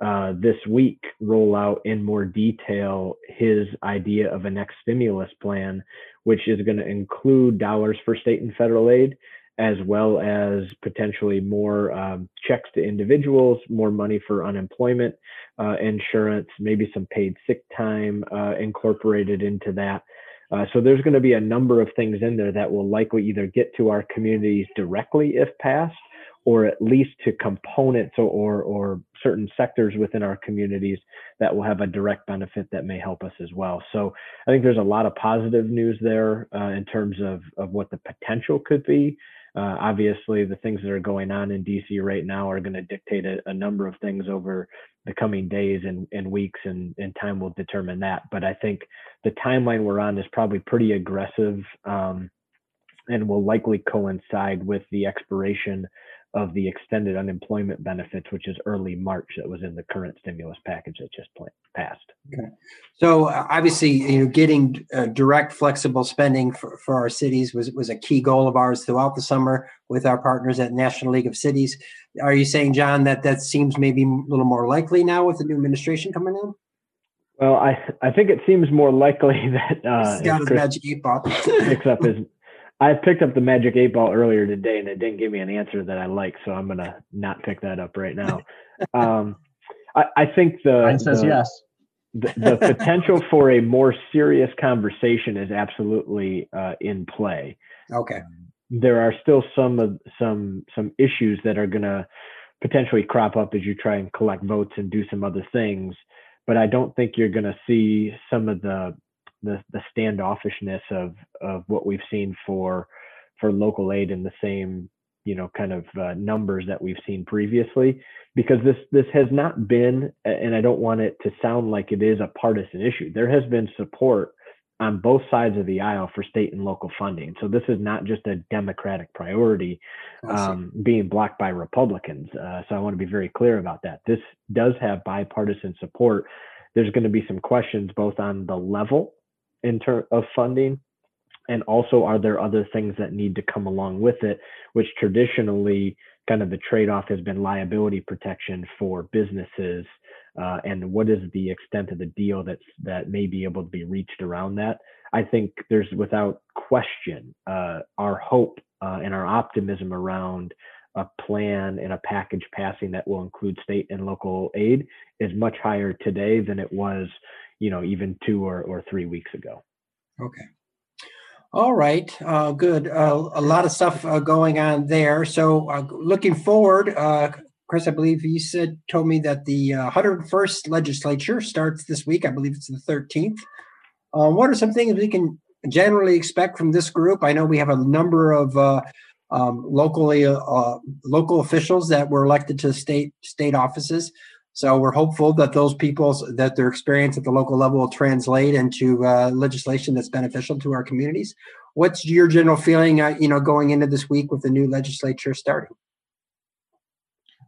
uh, this week roll out in more detail his idea of a next stimulus plan, which is going to include dollars for state and federal aid, as well as potentially more um, checks to individuals, more money for unemployment uh, insurance, maybe some paid sick time uh, incorporated into that. Uh, so there's going to be a number of things in there that will likely either get to our communities directly if passed, or at least to components or, or, or certain sectors within our communities that will have a direct benefit that may help us as well. So I think there's a lot of positive news there uh, in terms of, of what the potential could be. Uh, obviously, the things that are going on in DC right now are going to dictate a, a, number of things over the coming days and, and weeks, and, and time will determine that. But I think the timeline we're on is probably pretty aggressive um, and will likely coincide with the expiration of the extended unemployment benefits, which is early March, that was in the current stimulus package that just passed. So uh, obviously, you know, getting uh, direct, flexible spending for, for our cities was was a key goal of ours throughout the summer with our partners at National League of Cities. Are you saying, John, that that seems maybe a little more likely now with the new administration coming in? Well, I, I think it seems more likely [laughs] that uh, He's got his Chris magic eight ball. picks up his. I picked up the magic eight ball earlier today, and it didn't give me an answer that I like, so I'm gonna not pick that up right now. [laughs] Um, I, I think the Mine says the- yes. the, the [laughs] potential for a more serious conversation is absolutely uh, in play. okay. There are still some of some some issues that are going to potentially crop up as you try and collect votes and do some other things, but I don't think you're going to see some of the the, the standoffishness of of what we've seen for for local aid in the same you know kind of uh, numbers that we've seen previously because this this has not been and I don't want it to sound like it is a partisan issue. There has been support on both sides of the aisle for state and local funding. So this is not just a Democratic priority um, being blocked by Republicans. Uh, so I want to be very clear about that. This does have bipartisan support. There's going to be some questions both on the level in ter- of funding and also are there other things that need to come along with it which traditionally kind of the trade-off has been liability protection for businesses uh, and what is the extent of the deal that's that may be able to be reached around that? I think there's without question uh, our hope uh, and our optimism around a plan and a package passing that will include state and local aid is much higher today than it was you know even two or, or three weeks ago Okay. All right. Uh, good. Uh, a lot of stuff uh, going on there. So, uh, looking forward, uh, Chris, I believe you said told me that the uh, 101st legislature starts this week. I believe it's the 13th. Um, what are some things we can generally expect from this group? I know we have a number of uh, um, locally uh, uh, local officials that were elected to state state offices. So we're hopeful that those people's that their experience at the local level will translate into uh, legislation that's beneficial to our communities. What's your general feeling, uh, you know, going into this week with the new legislature starting?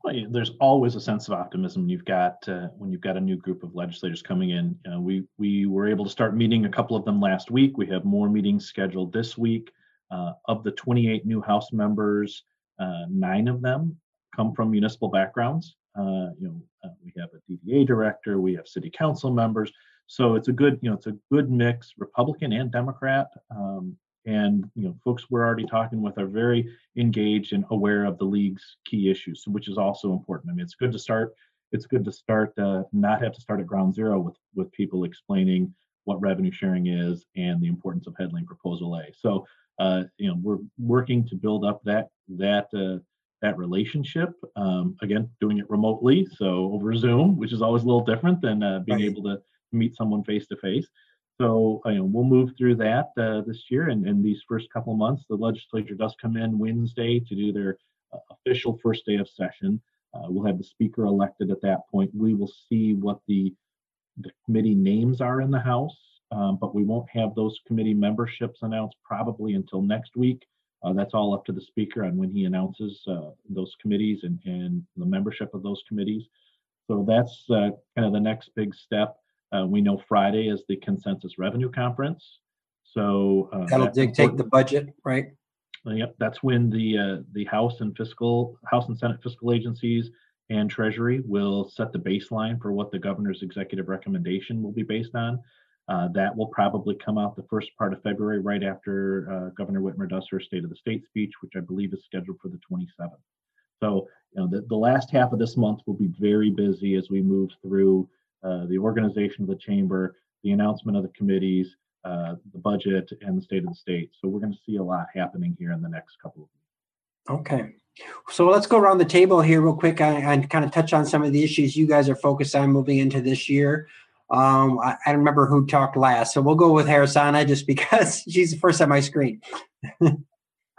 Well, yeah, there's always a sense of optimism. You've got uh, when you've got a new group of legislators coming in. We we were able to start meeting a couple of them last week. We have more meetings scheduled this week. Uh, of the 28 new House members, uh, nine of them come from municipal backgrounds. Uh, you know, uh, we have a DDA director, we have city council members. So it's a good, you know, it's a good mix, Republican and Democrat. Um, and you know, folks we're already talking with are very engaged and aware of the league's key issues, which is also important. I mean, it's good to start. It's good to start, uh, not have to start at ground zero with with people explaining what revenue sharing is and the importance of headline Proposal A. So, uh, you know, we're working to build up that that uh, that relationship. Um, again, doing it remotely, so over Zoom, which is always a little different than uh, being Right. able to meet someone face to face. So you know, we'll move through that uh, this year, and in these first couple of months, the legislature does come in Wednesday to do their uh, official first day of session. Uh, we'll have the speaker elected at that point. We will see what the the committee names are in the House, um, but we won't have those committee memberships announced probably until next week. Uh, that's all up to the speaker on when he announces uh, those committees and, and the membership of those committees. So that's uh, kind of the next big step. Uh, we know Friday is the consensus revenue conference. So uh, That'll dictate the budget, right? Uh, Yep, that's when the uh, the House and fiscal House and Senate fiscal agencies and Treasury will set the baseline for what the governor's executive recommendation will be based on. Uh, that will probably come out the first part of February, right after uh, Governor Whitmer does her State of the State speech, which I believe is scheduled for the 27th. So, you know, the, the last half of this month will be very busy as we move through uh, the organization of the chamber, the announcement of the committees, uh, the budget, and the state of the state. So we're going to see a lot happening here in the next couple of weeks. Okay. So let's go around the table here real quick and, and kind of touch on some of the issues you guys are focused on moving into this year. Um, I, I don't remember who talked last, so we'll go with Harrisana just [laughs] because she's the first on my screen.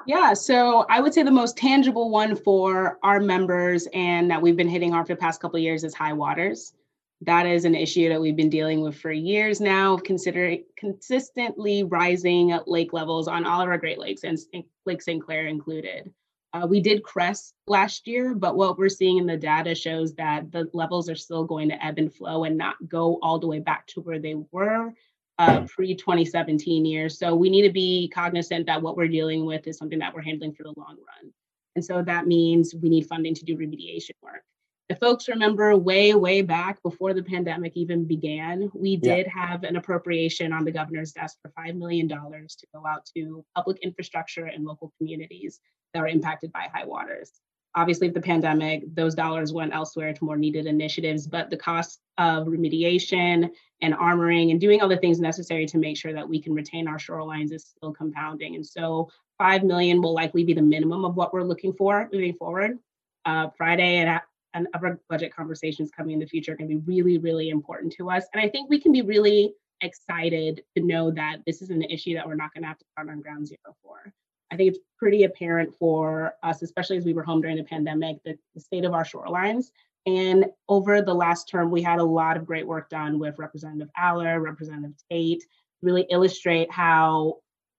Yeah, so I would say the most tangible one for our members and that we've been hitting hard for the past couple years is high waters. That is an issue that we've been dealing with for years now, considering consistently rising lake levels on all of our Great Lakes and Lake St. Clair included. Uh, we did crest last year, but what we're seeing in the data shows that the levels are still going to ebb and flow and not go all the way back to where they were uh, pre 2017 years. So we need to be cognizant that what we're dealing with is something that we're handling for the long run. And so that means we need funding to do remediation work. If folks remember way, way back before the pandemic even began, we did yeah. have an appropriation on the governor's desk for $5 million to go out to public infrastructure and local communities are impacted by high waters. Obviously, with the pandemic, those dollars went elsewhere to more needed initiatives, but the cost of remediation and armoring and doing all the things necessary to make sure that we can retain our shorelines is still compounding. And so 5 million will likely be the minimum of what we're looking for moving forward. Uh, Friday and, and other budget conversations coming in the future to be really, really important to us. And I think we can be really excited to know that this is an issue that we're not going to have to start on ground zero for. I think it's pretty apparent for us, especially as we were home during the pandemic, that the state of our shorelines. And over the last term, we had a lot of great work done with Representative Allor, Representative Tate, really illustrate how,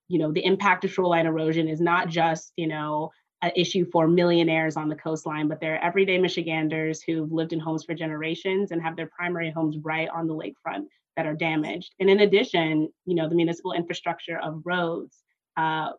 you know, the impact of shoreline erosion is not just, you know, an issue for millionaires on the coastline, but they're everyday Michiganders who've lived in homes for generations and have their primary homes right on the lakefront that are damaged. And in addition, you know, the municipal infrastructure of roads, uh,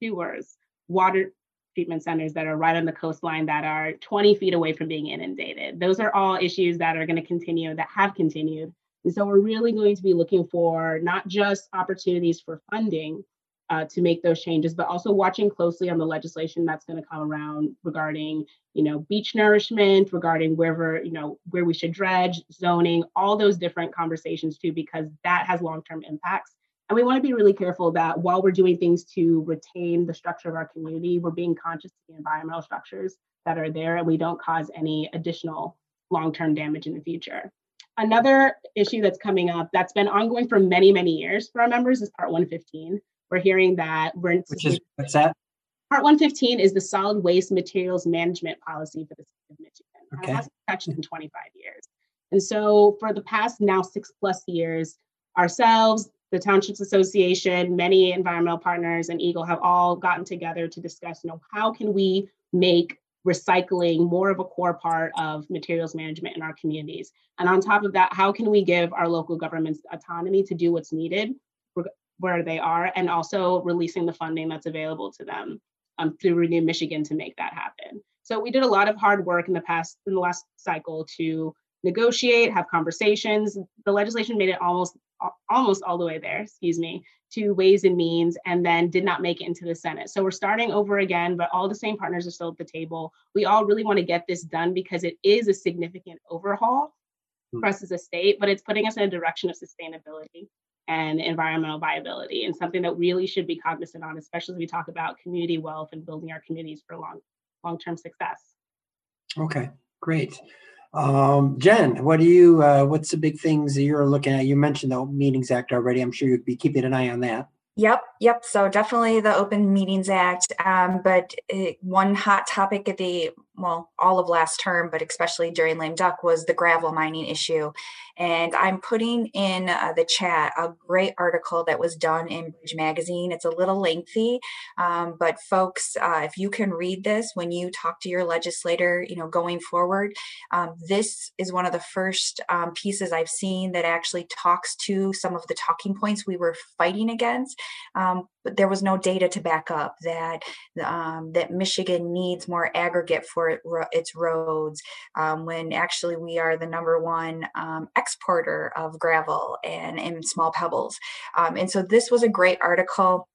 sewers, water treatment centers that are right on the coastline that are 20 feet away from being inundated. Those are all issues that are going to continue, that have continued. And so we're really going to be looking for not just opportunities for funding uh, to make those changes, but also watching closely on the legislation that's going to come around regarding, you know, beach nourishment, regarding wherever, you know, where we should dredge, zoning, all those different conversations too, because that has long-term impacts and we want to be really careful that while we're doing things to retain the structure of our community, we're being conscious of the environmental structures that are there and we don't cause any additional long-term damage in the future. Another issue that's coming up that's been ongoing for many, many years for our members is Part 115. We're hearing that we're Which is what's that? Part 115 is the solid waste materials management policy for the state of Michigan. Okay. It hasn't touched in 25 years. And so for the past now six plus years, ourselves, the Townships Association, many environmental partners, and EGLE have all gotten together to discuss, you know, how can we make recycling more of a core part of materials management in our communities? And on top of that, how can we give our local governments autonomy to do what's needed where they are, and also releasing the funding that's available to them um, through Renew Michigan to make that happen. So we did a lot of hard work in the past, in the last cycle to negotiate, have conversations. The legislation made it almost almost all the way there, excuse me, to Ways and Means, and then did not make it into the Senate. So we're starting over again, but all the same partners are still at the table. We all really want to get this done because it is a significant overhaul hmm. for us as a state, but it's putting us in a direction of sustainability and environmental viability and something that really should be cognizant on, especially as we talk about community wealth and building our communities for long long-term success. Okay, great. Um, Jen, what do you, uh, what's the big things that you're looking at? You mentioned the Open Meetings Act already. I'm sure you'd be keeping an eye on that. Yep, yep. So definitely the Open Meetings Act. Um, but it, one hot topic at the well, all of last term, but especially during lame duck, was the gravel mining issue. And I'm putting in uh, the chat a great article that was done in Bridge Magazine. It's a little lengthy, um, but folks, uh, if you can read this when you talk to your legislator, you know, going forward, um, this is one of the first um, pieces I've seen that actually talks to some of the talking points we were fighting against. Um, but there was no data to back up that um, that Michigan needs more aggregate for its roads um, when actually we are the number one um, exporter of gravel and, and small pebbles. Um, and so this was a great article,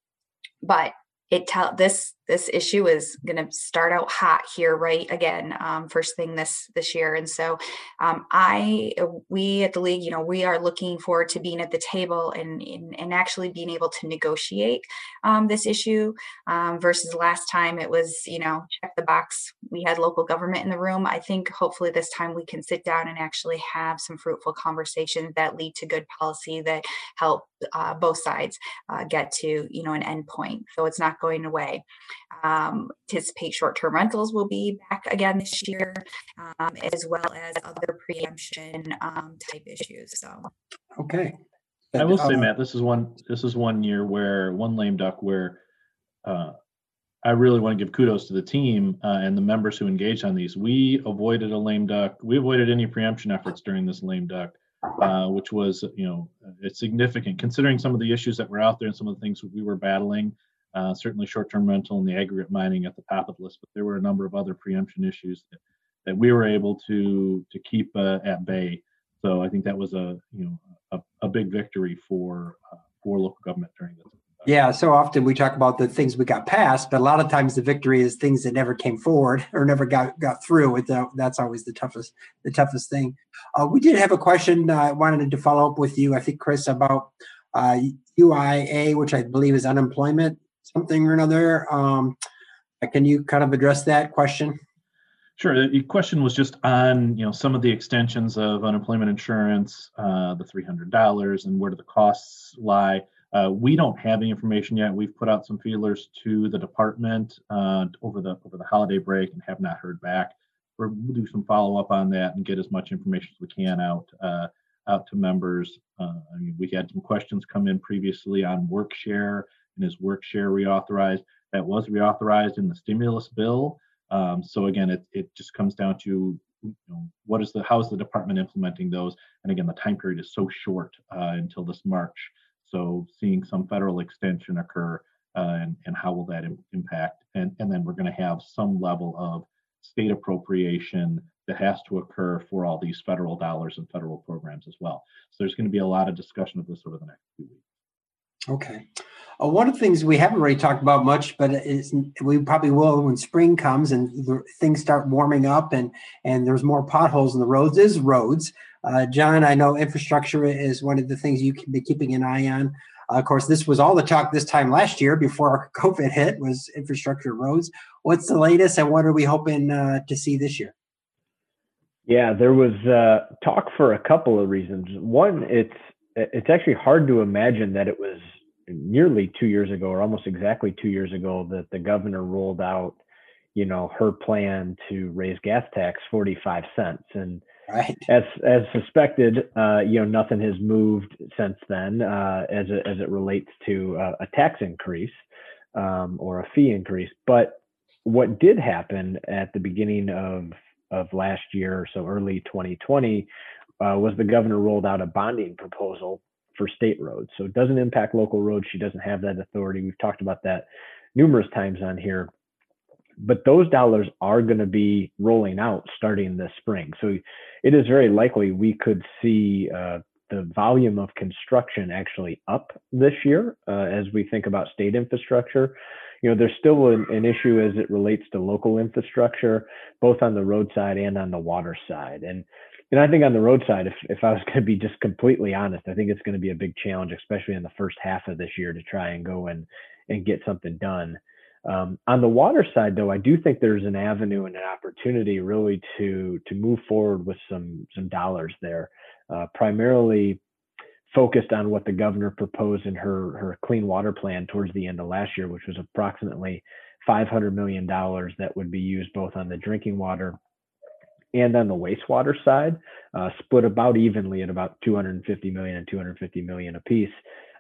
but it tell this this issue is going to start out hot here right again um, first thing this this year. And so um, i we at the league you know we are looking forward to being at the table and and, and actually being able to negotiate um, this issue. Um, versus last time it was you know check the box. We had local government in the room. I think hopefully this time we can sit down and actually have some fruitful conversations that lead to good policy that help uh, both sides uh, get to you know an end point. So it's not going away um, anticipate short-term rentals will be back again this year, um, as well as other preemption um, type issues. So, okay. I will say, uh, Matt, this is one. This is one year where one lame duck where uh, I really want to give kudos to the team uh, and the members who engaged on these. We avoided a lame duck. We avoided any preemption efforts during this lame duck, uh, which was, you know, it's significant considering some of the issues that were out there and some of the things we were battling. Uh, certainly, short-term rental and the aggregate mining at the top of the list, but there were a number of other preemption issues that, that we were able to to keep uh, at bay. So I think that was a you know a, a big victory for uh, for local government during this. Yeah, so often we talk about the things we got passed, but a lot of times the victory is things that never came forward [laughs] or never got got through. that's always the toughest the toughest thing. Uh, we did have a question. Uh, I wanted to follow up with you. I think Chris about uh, UIA, which I believe is unemployment something or another. Um, can you kind of address that question? Sure. The question was just on you know some of the extensions of unemployment insurance, uh, the three hundred dollars, and where do the costs lie. Uh, we don't have any information yet. We've put out some feelers to the department uh, over the over the holiday break and have not heard back. We'll do some follow up on that and get as much information as we can out uh, out to members. Uh, I mean, we had some questions come in previously on work share and is work share reauthorized. That was reauthorized in the stimulus bill. Um, so again, it it just comes down to you know, what is the how is the department implementing those? And again, the time period is so short uh, until this March. So seeing some federal extension occur uh, and, and how will that Im- impact? And, and then we're going to have some level of state appropriation that has to occur for all these federal dollars and federal programs as well. So there's going to be a lot of discussion of this over the next few weeks. Okay. Uh, one of the things we haven't really talked about much, but we probably will when spring comes and the, things start warming up and and there's more potholes in the roads is roads. Uh, John, I know infrastructure is one of the things you can be keeping an eye on. Uh, of course, this was all the talk this time last year before [laughs] COVID hit was infrastructure roads. What's the latest, and what are we hoping uh, to see this year? Yeah, there was uh, talk for a couple of reasons. One, it's it's actually hard to imagine that it was nearly two years ago, or almost exactly two years ago, that the governor rolled out, you know, her plan to raise gas tax forty five cents, and Right. As as suspected, uh, you know, nothing has moved since then uh, as it, as it relates to uh, a tax increase um, or a fee increase. But what did happen at the beginning of of last year, so early 2020, uh, was the governor rolled out a bonding proposal for state roads. So it doesn't impact local roads. She doesn't have that authority. We've talked about that numerous times on here but those dollars are going to be rolling out starting this spring. So it is very likely we could see uh, the volume of construction actually up this year uh, as we think about state infrastructure. You know, there's still an, an, issue as it relates to local infrastructure, both on the roadside and on the water side. And and I think on the roadside, if, if I was [laughs] going to be just completely honest, I think it's going to be a big challenge, especially in the first half of this year, to try and go and and get something done. Um, on the water side, though, I do think there's an avenue and an opportunity really to to move forward with some some dollars there, uh, primarily focused on what the governor proposed in her her clean water plan towards the end of last year, which was approximately 500 million dollars that would be used both on the drinking water and on the wastewater side, uh, split about evenly at about 250 million and 250 million apiece.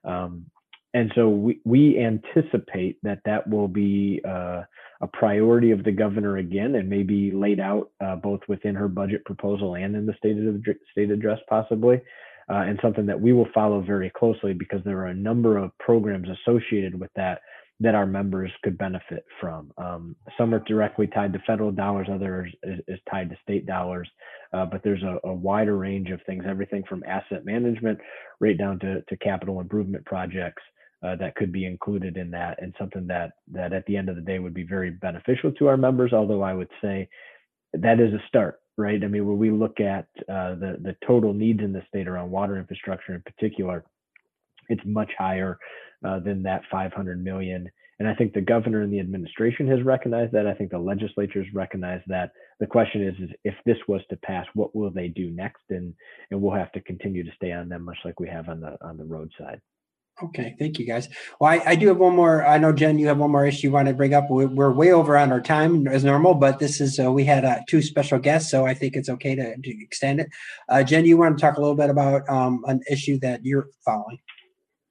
Um, and so we, we anticipate that that will be uh, a priority of the governor again and maybe laid out uh, both within her budget proposal and in the state, of, state address possibly uh, and something that we will follow very closely because there are a number of programs associated with that that our members could benefit from. Um, some are directly tied to federal dollars, others is, is tied to state dollars, uh, but there's a, a, wider range of things, everything from asset management right down to, to capital improvement projects uh, that could be included in that and something that that at the end of the day would be very beneficial to our members. Although i would say that is a start right? I mean when we look at uh, the the total needs in the state around water infrastructure in particular it's much higher uh, than that 500 million and i think the governor and the administration has recognized that i think the legislature has recognized that the question is, is if this was to pass what will they do next and and we'll have to continue to stay on them much like we have on the on the roadside Okay, thank you guys. Well, I, I, do have one more. I know Jen, you have one more issue you want to bring up. We're, we're way over on our time as normal, but this is uh, we had uh, two special guests, so I think it's okay to, to extend it. Uh, Jen, you want to talk a little bit about um, an issue that you're following?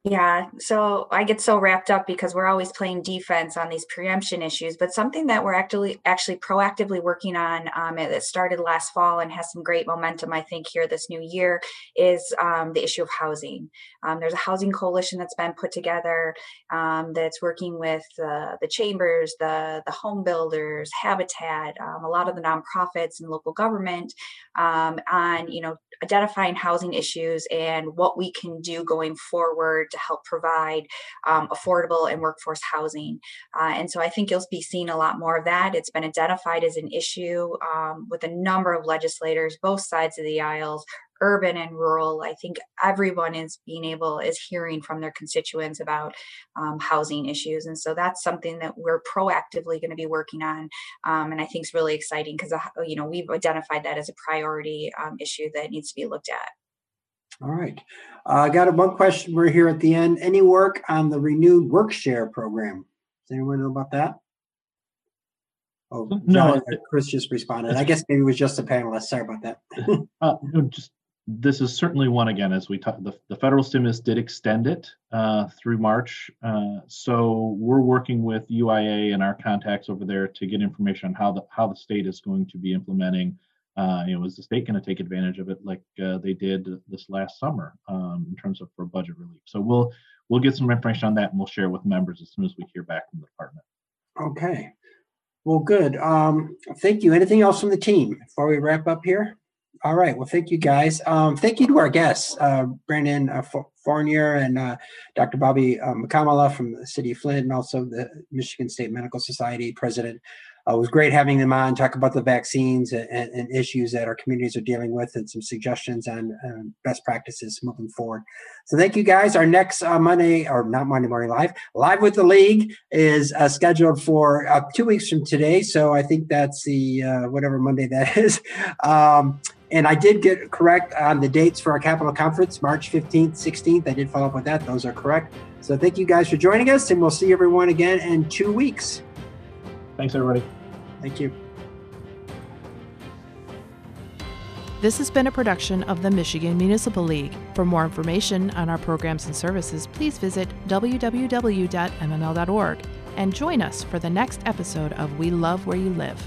Yeah, so I get so wrapped up because we're always playing defense on these preemption issues, but something that we're actually actually proactively working on um, that started last fall and has some great momentum, I think, here this new year is um, the issue of housing. Um, there's a housing coalition that's been put together um, that's working with uh, the chambers, the the home builders, Habitat, um, a lot of the nonprofits and local government um, on you know identifying housing issues and what we can do going forward to help provide um, affordable and workforce housing. Uh, and so I think you'll be seeing a lot more of that. It's been identified as an issue um, with a number of legislators, both sides of the aisles, urban and rural. I think everyone is being able is hearing from their constituents about um, housing issues, and so that's something that we're proactively going to be working on, um, and I think is really exciting because uh, you know we've identified that as a priority um, issue that needs to be looked at. All right. I uh, got a one question. We're here at the end. Any work on the renewed work share program? Does anyone know about that? Oh, no. Chris just responded. I guess maybe it was just a panelist. Sorry about that. [laughs] uh, just this is certainly one again as we talk the, the federal stimulus did extend it uh, through march uh, so we're working with uia and our contacts over there to get information on how the how the state is going to be implementing uh, you know is the state going to take advantage of it like uh, they did this last summer um, in terms of for budget relief. So we'll we'll get some information on that and we'll share with members as soon as we hear back from the department. Okay. Well good. Um, thank you. Anything else from the team before we wrap up here all right. Well, thank you guys. Um, thank you to our guests, uh, Brandon uh, Fournier and uh, Dr. Bobby um, Kamala from the city of Flint and also the Michigan State Medical Society president. Uh, it was great having them on, talk about the vaccines and, and, issues that our communities are dealing with and some suggestions on best practices moving forward. So thank you guys. Our next uh, Monday, or not Monday morning live, live with the league is uh, scheduled for uh, two weeks from today. So I think that's the uh, whatever Monday that [laughs] is. Um, and I did get correct on the dates for our capital Conference, March 15th, 16th. I did follow up with that. Those are correct. So thank you guys for joining us, and we'll see everyone again in two weeks. Thanks, everybody. Thank you. This has been a production of the Michigan Municipal League. For more information on our programs and services, please visit www.mml.org and join us for the next episode of We Love Where You Live.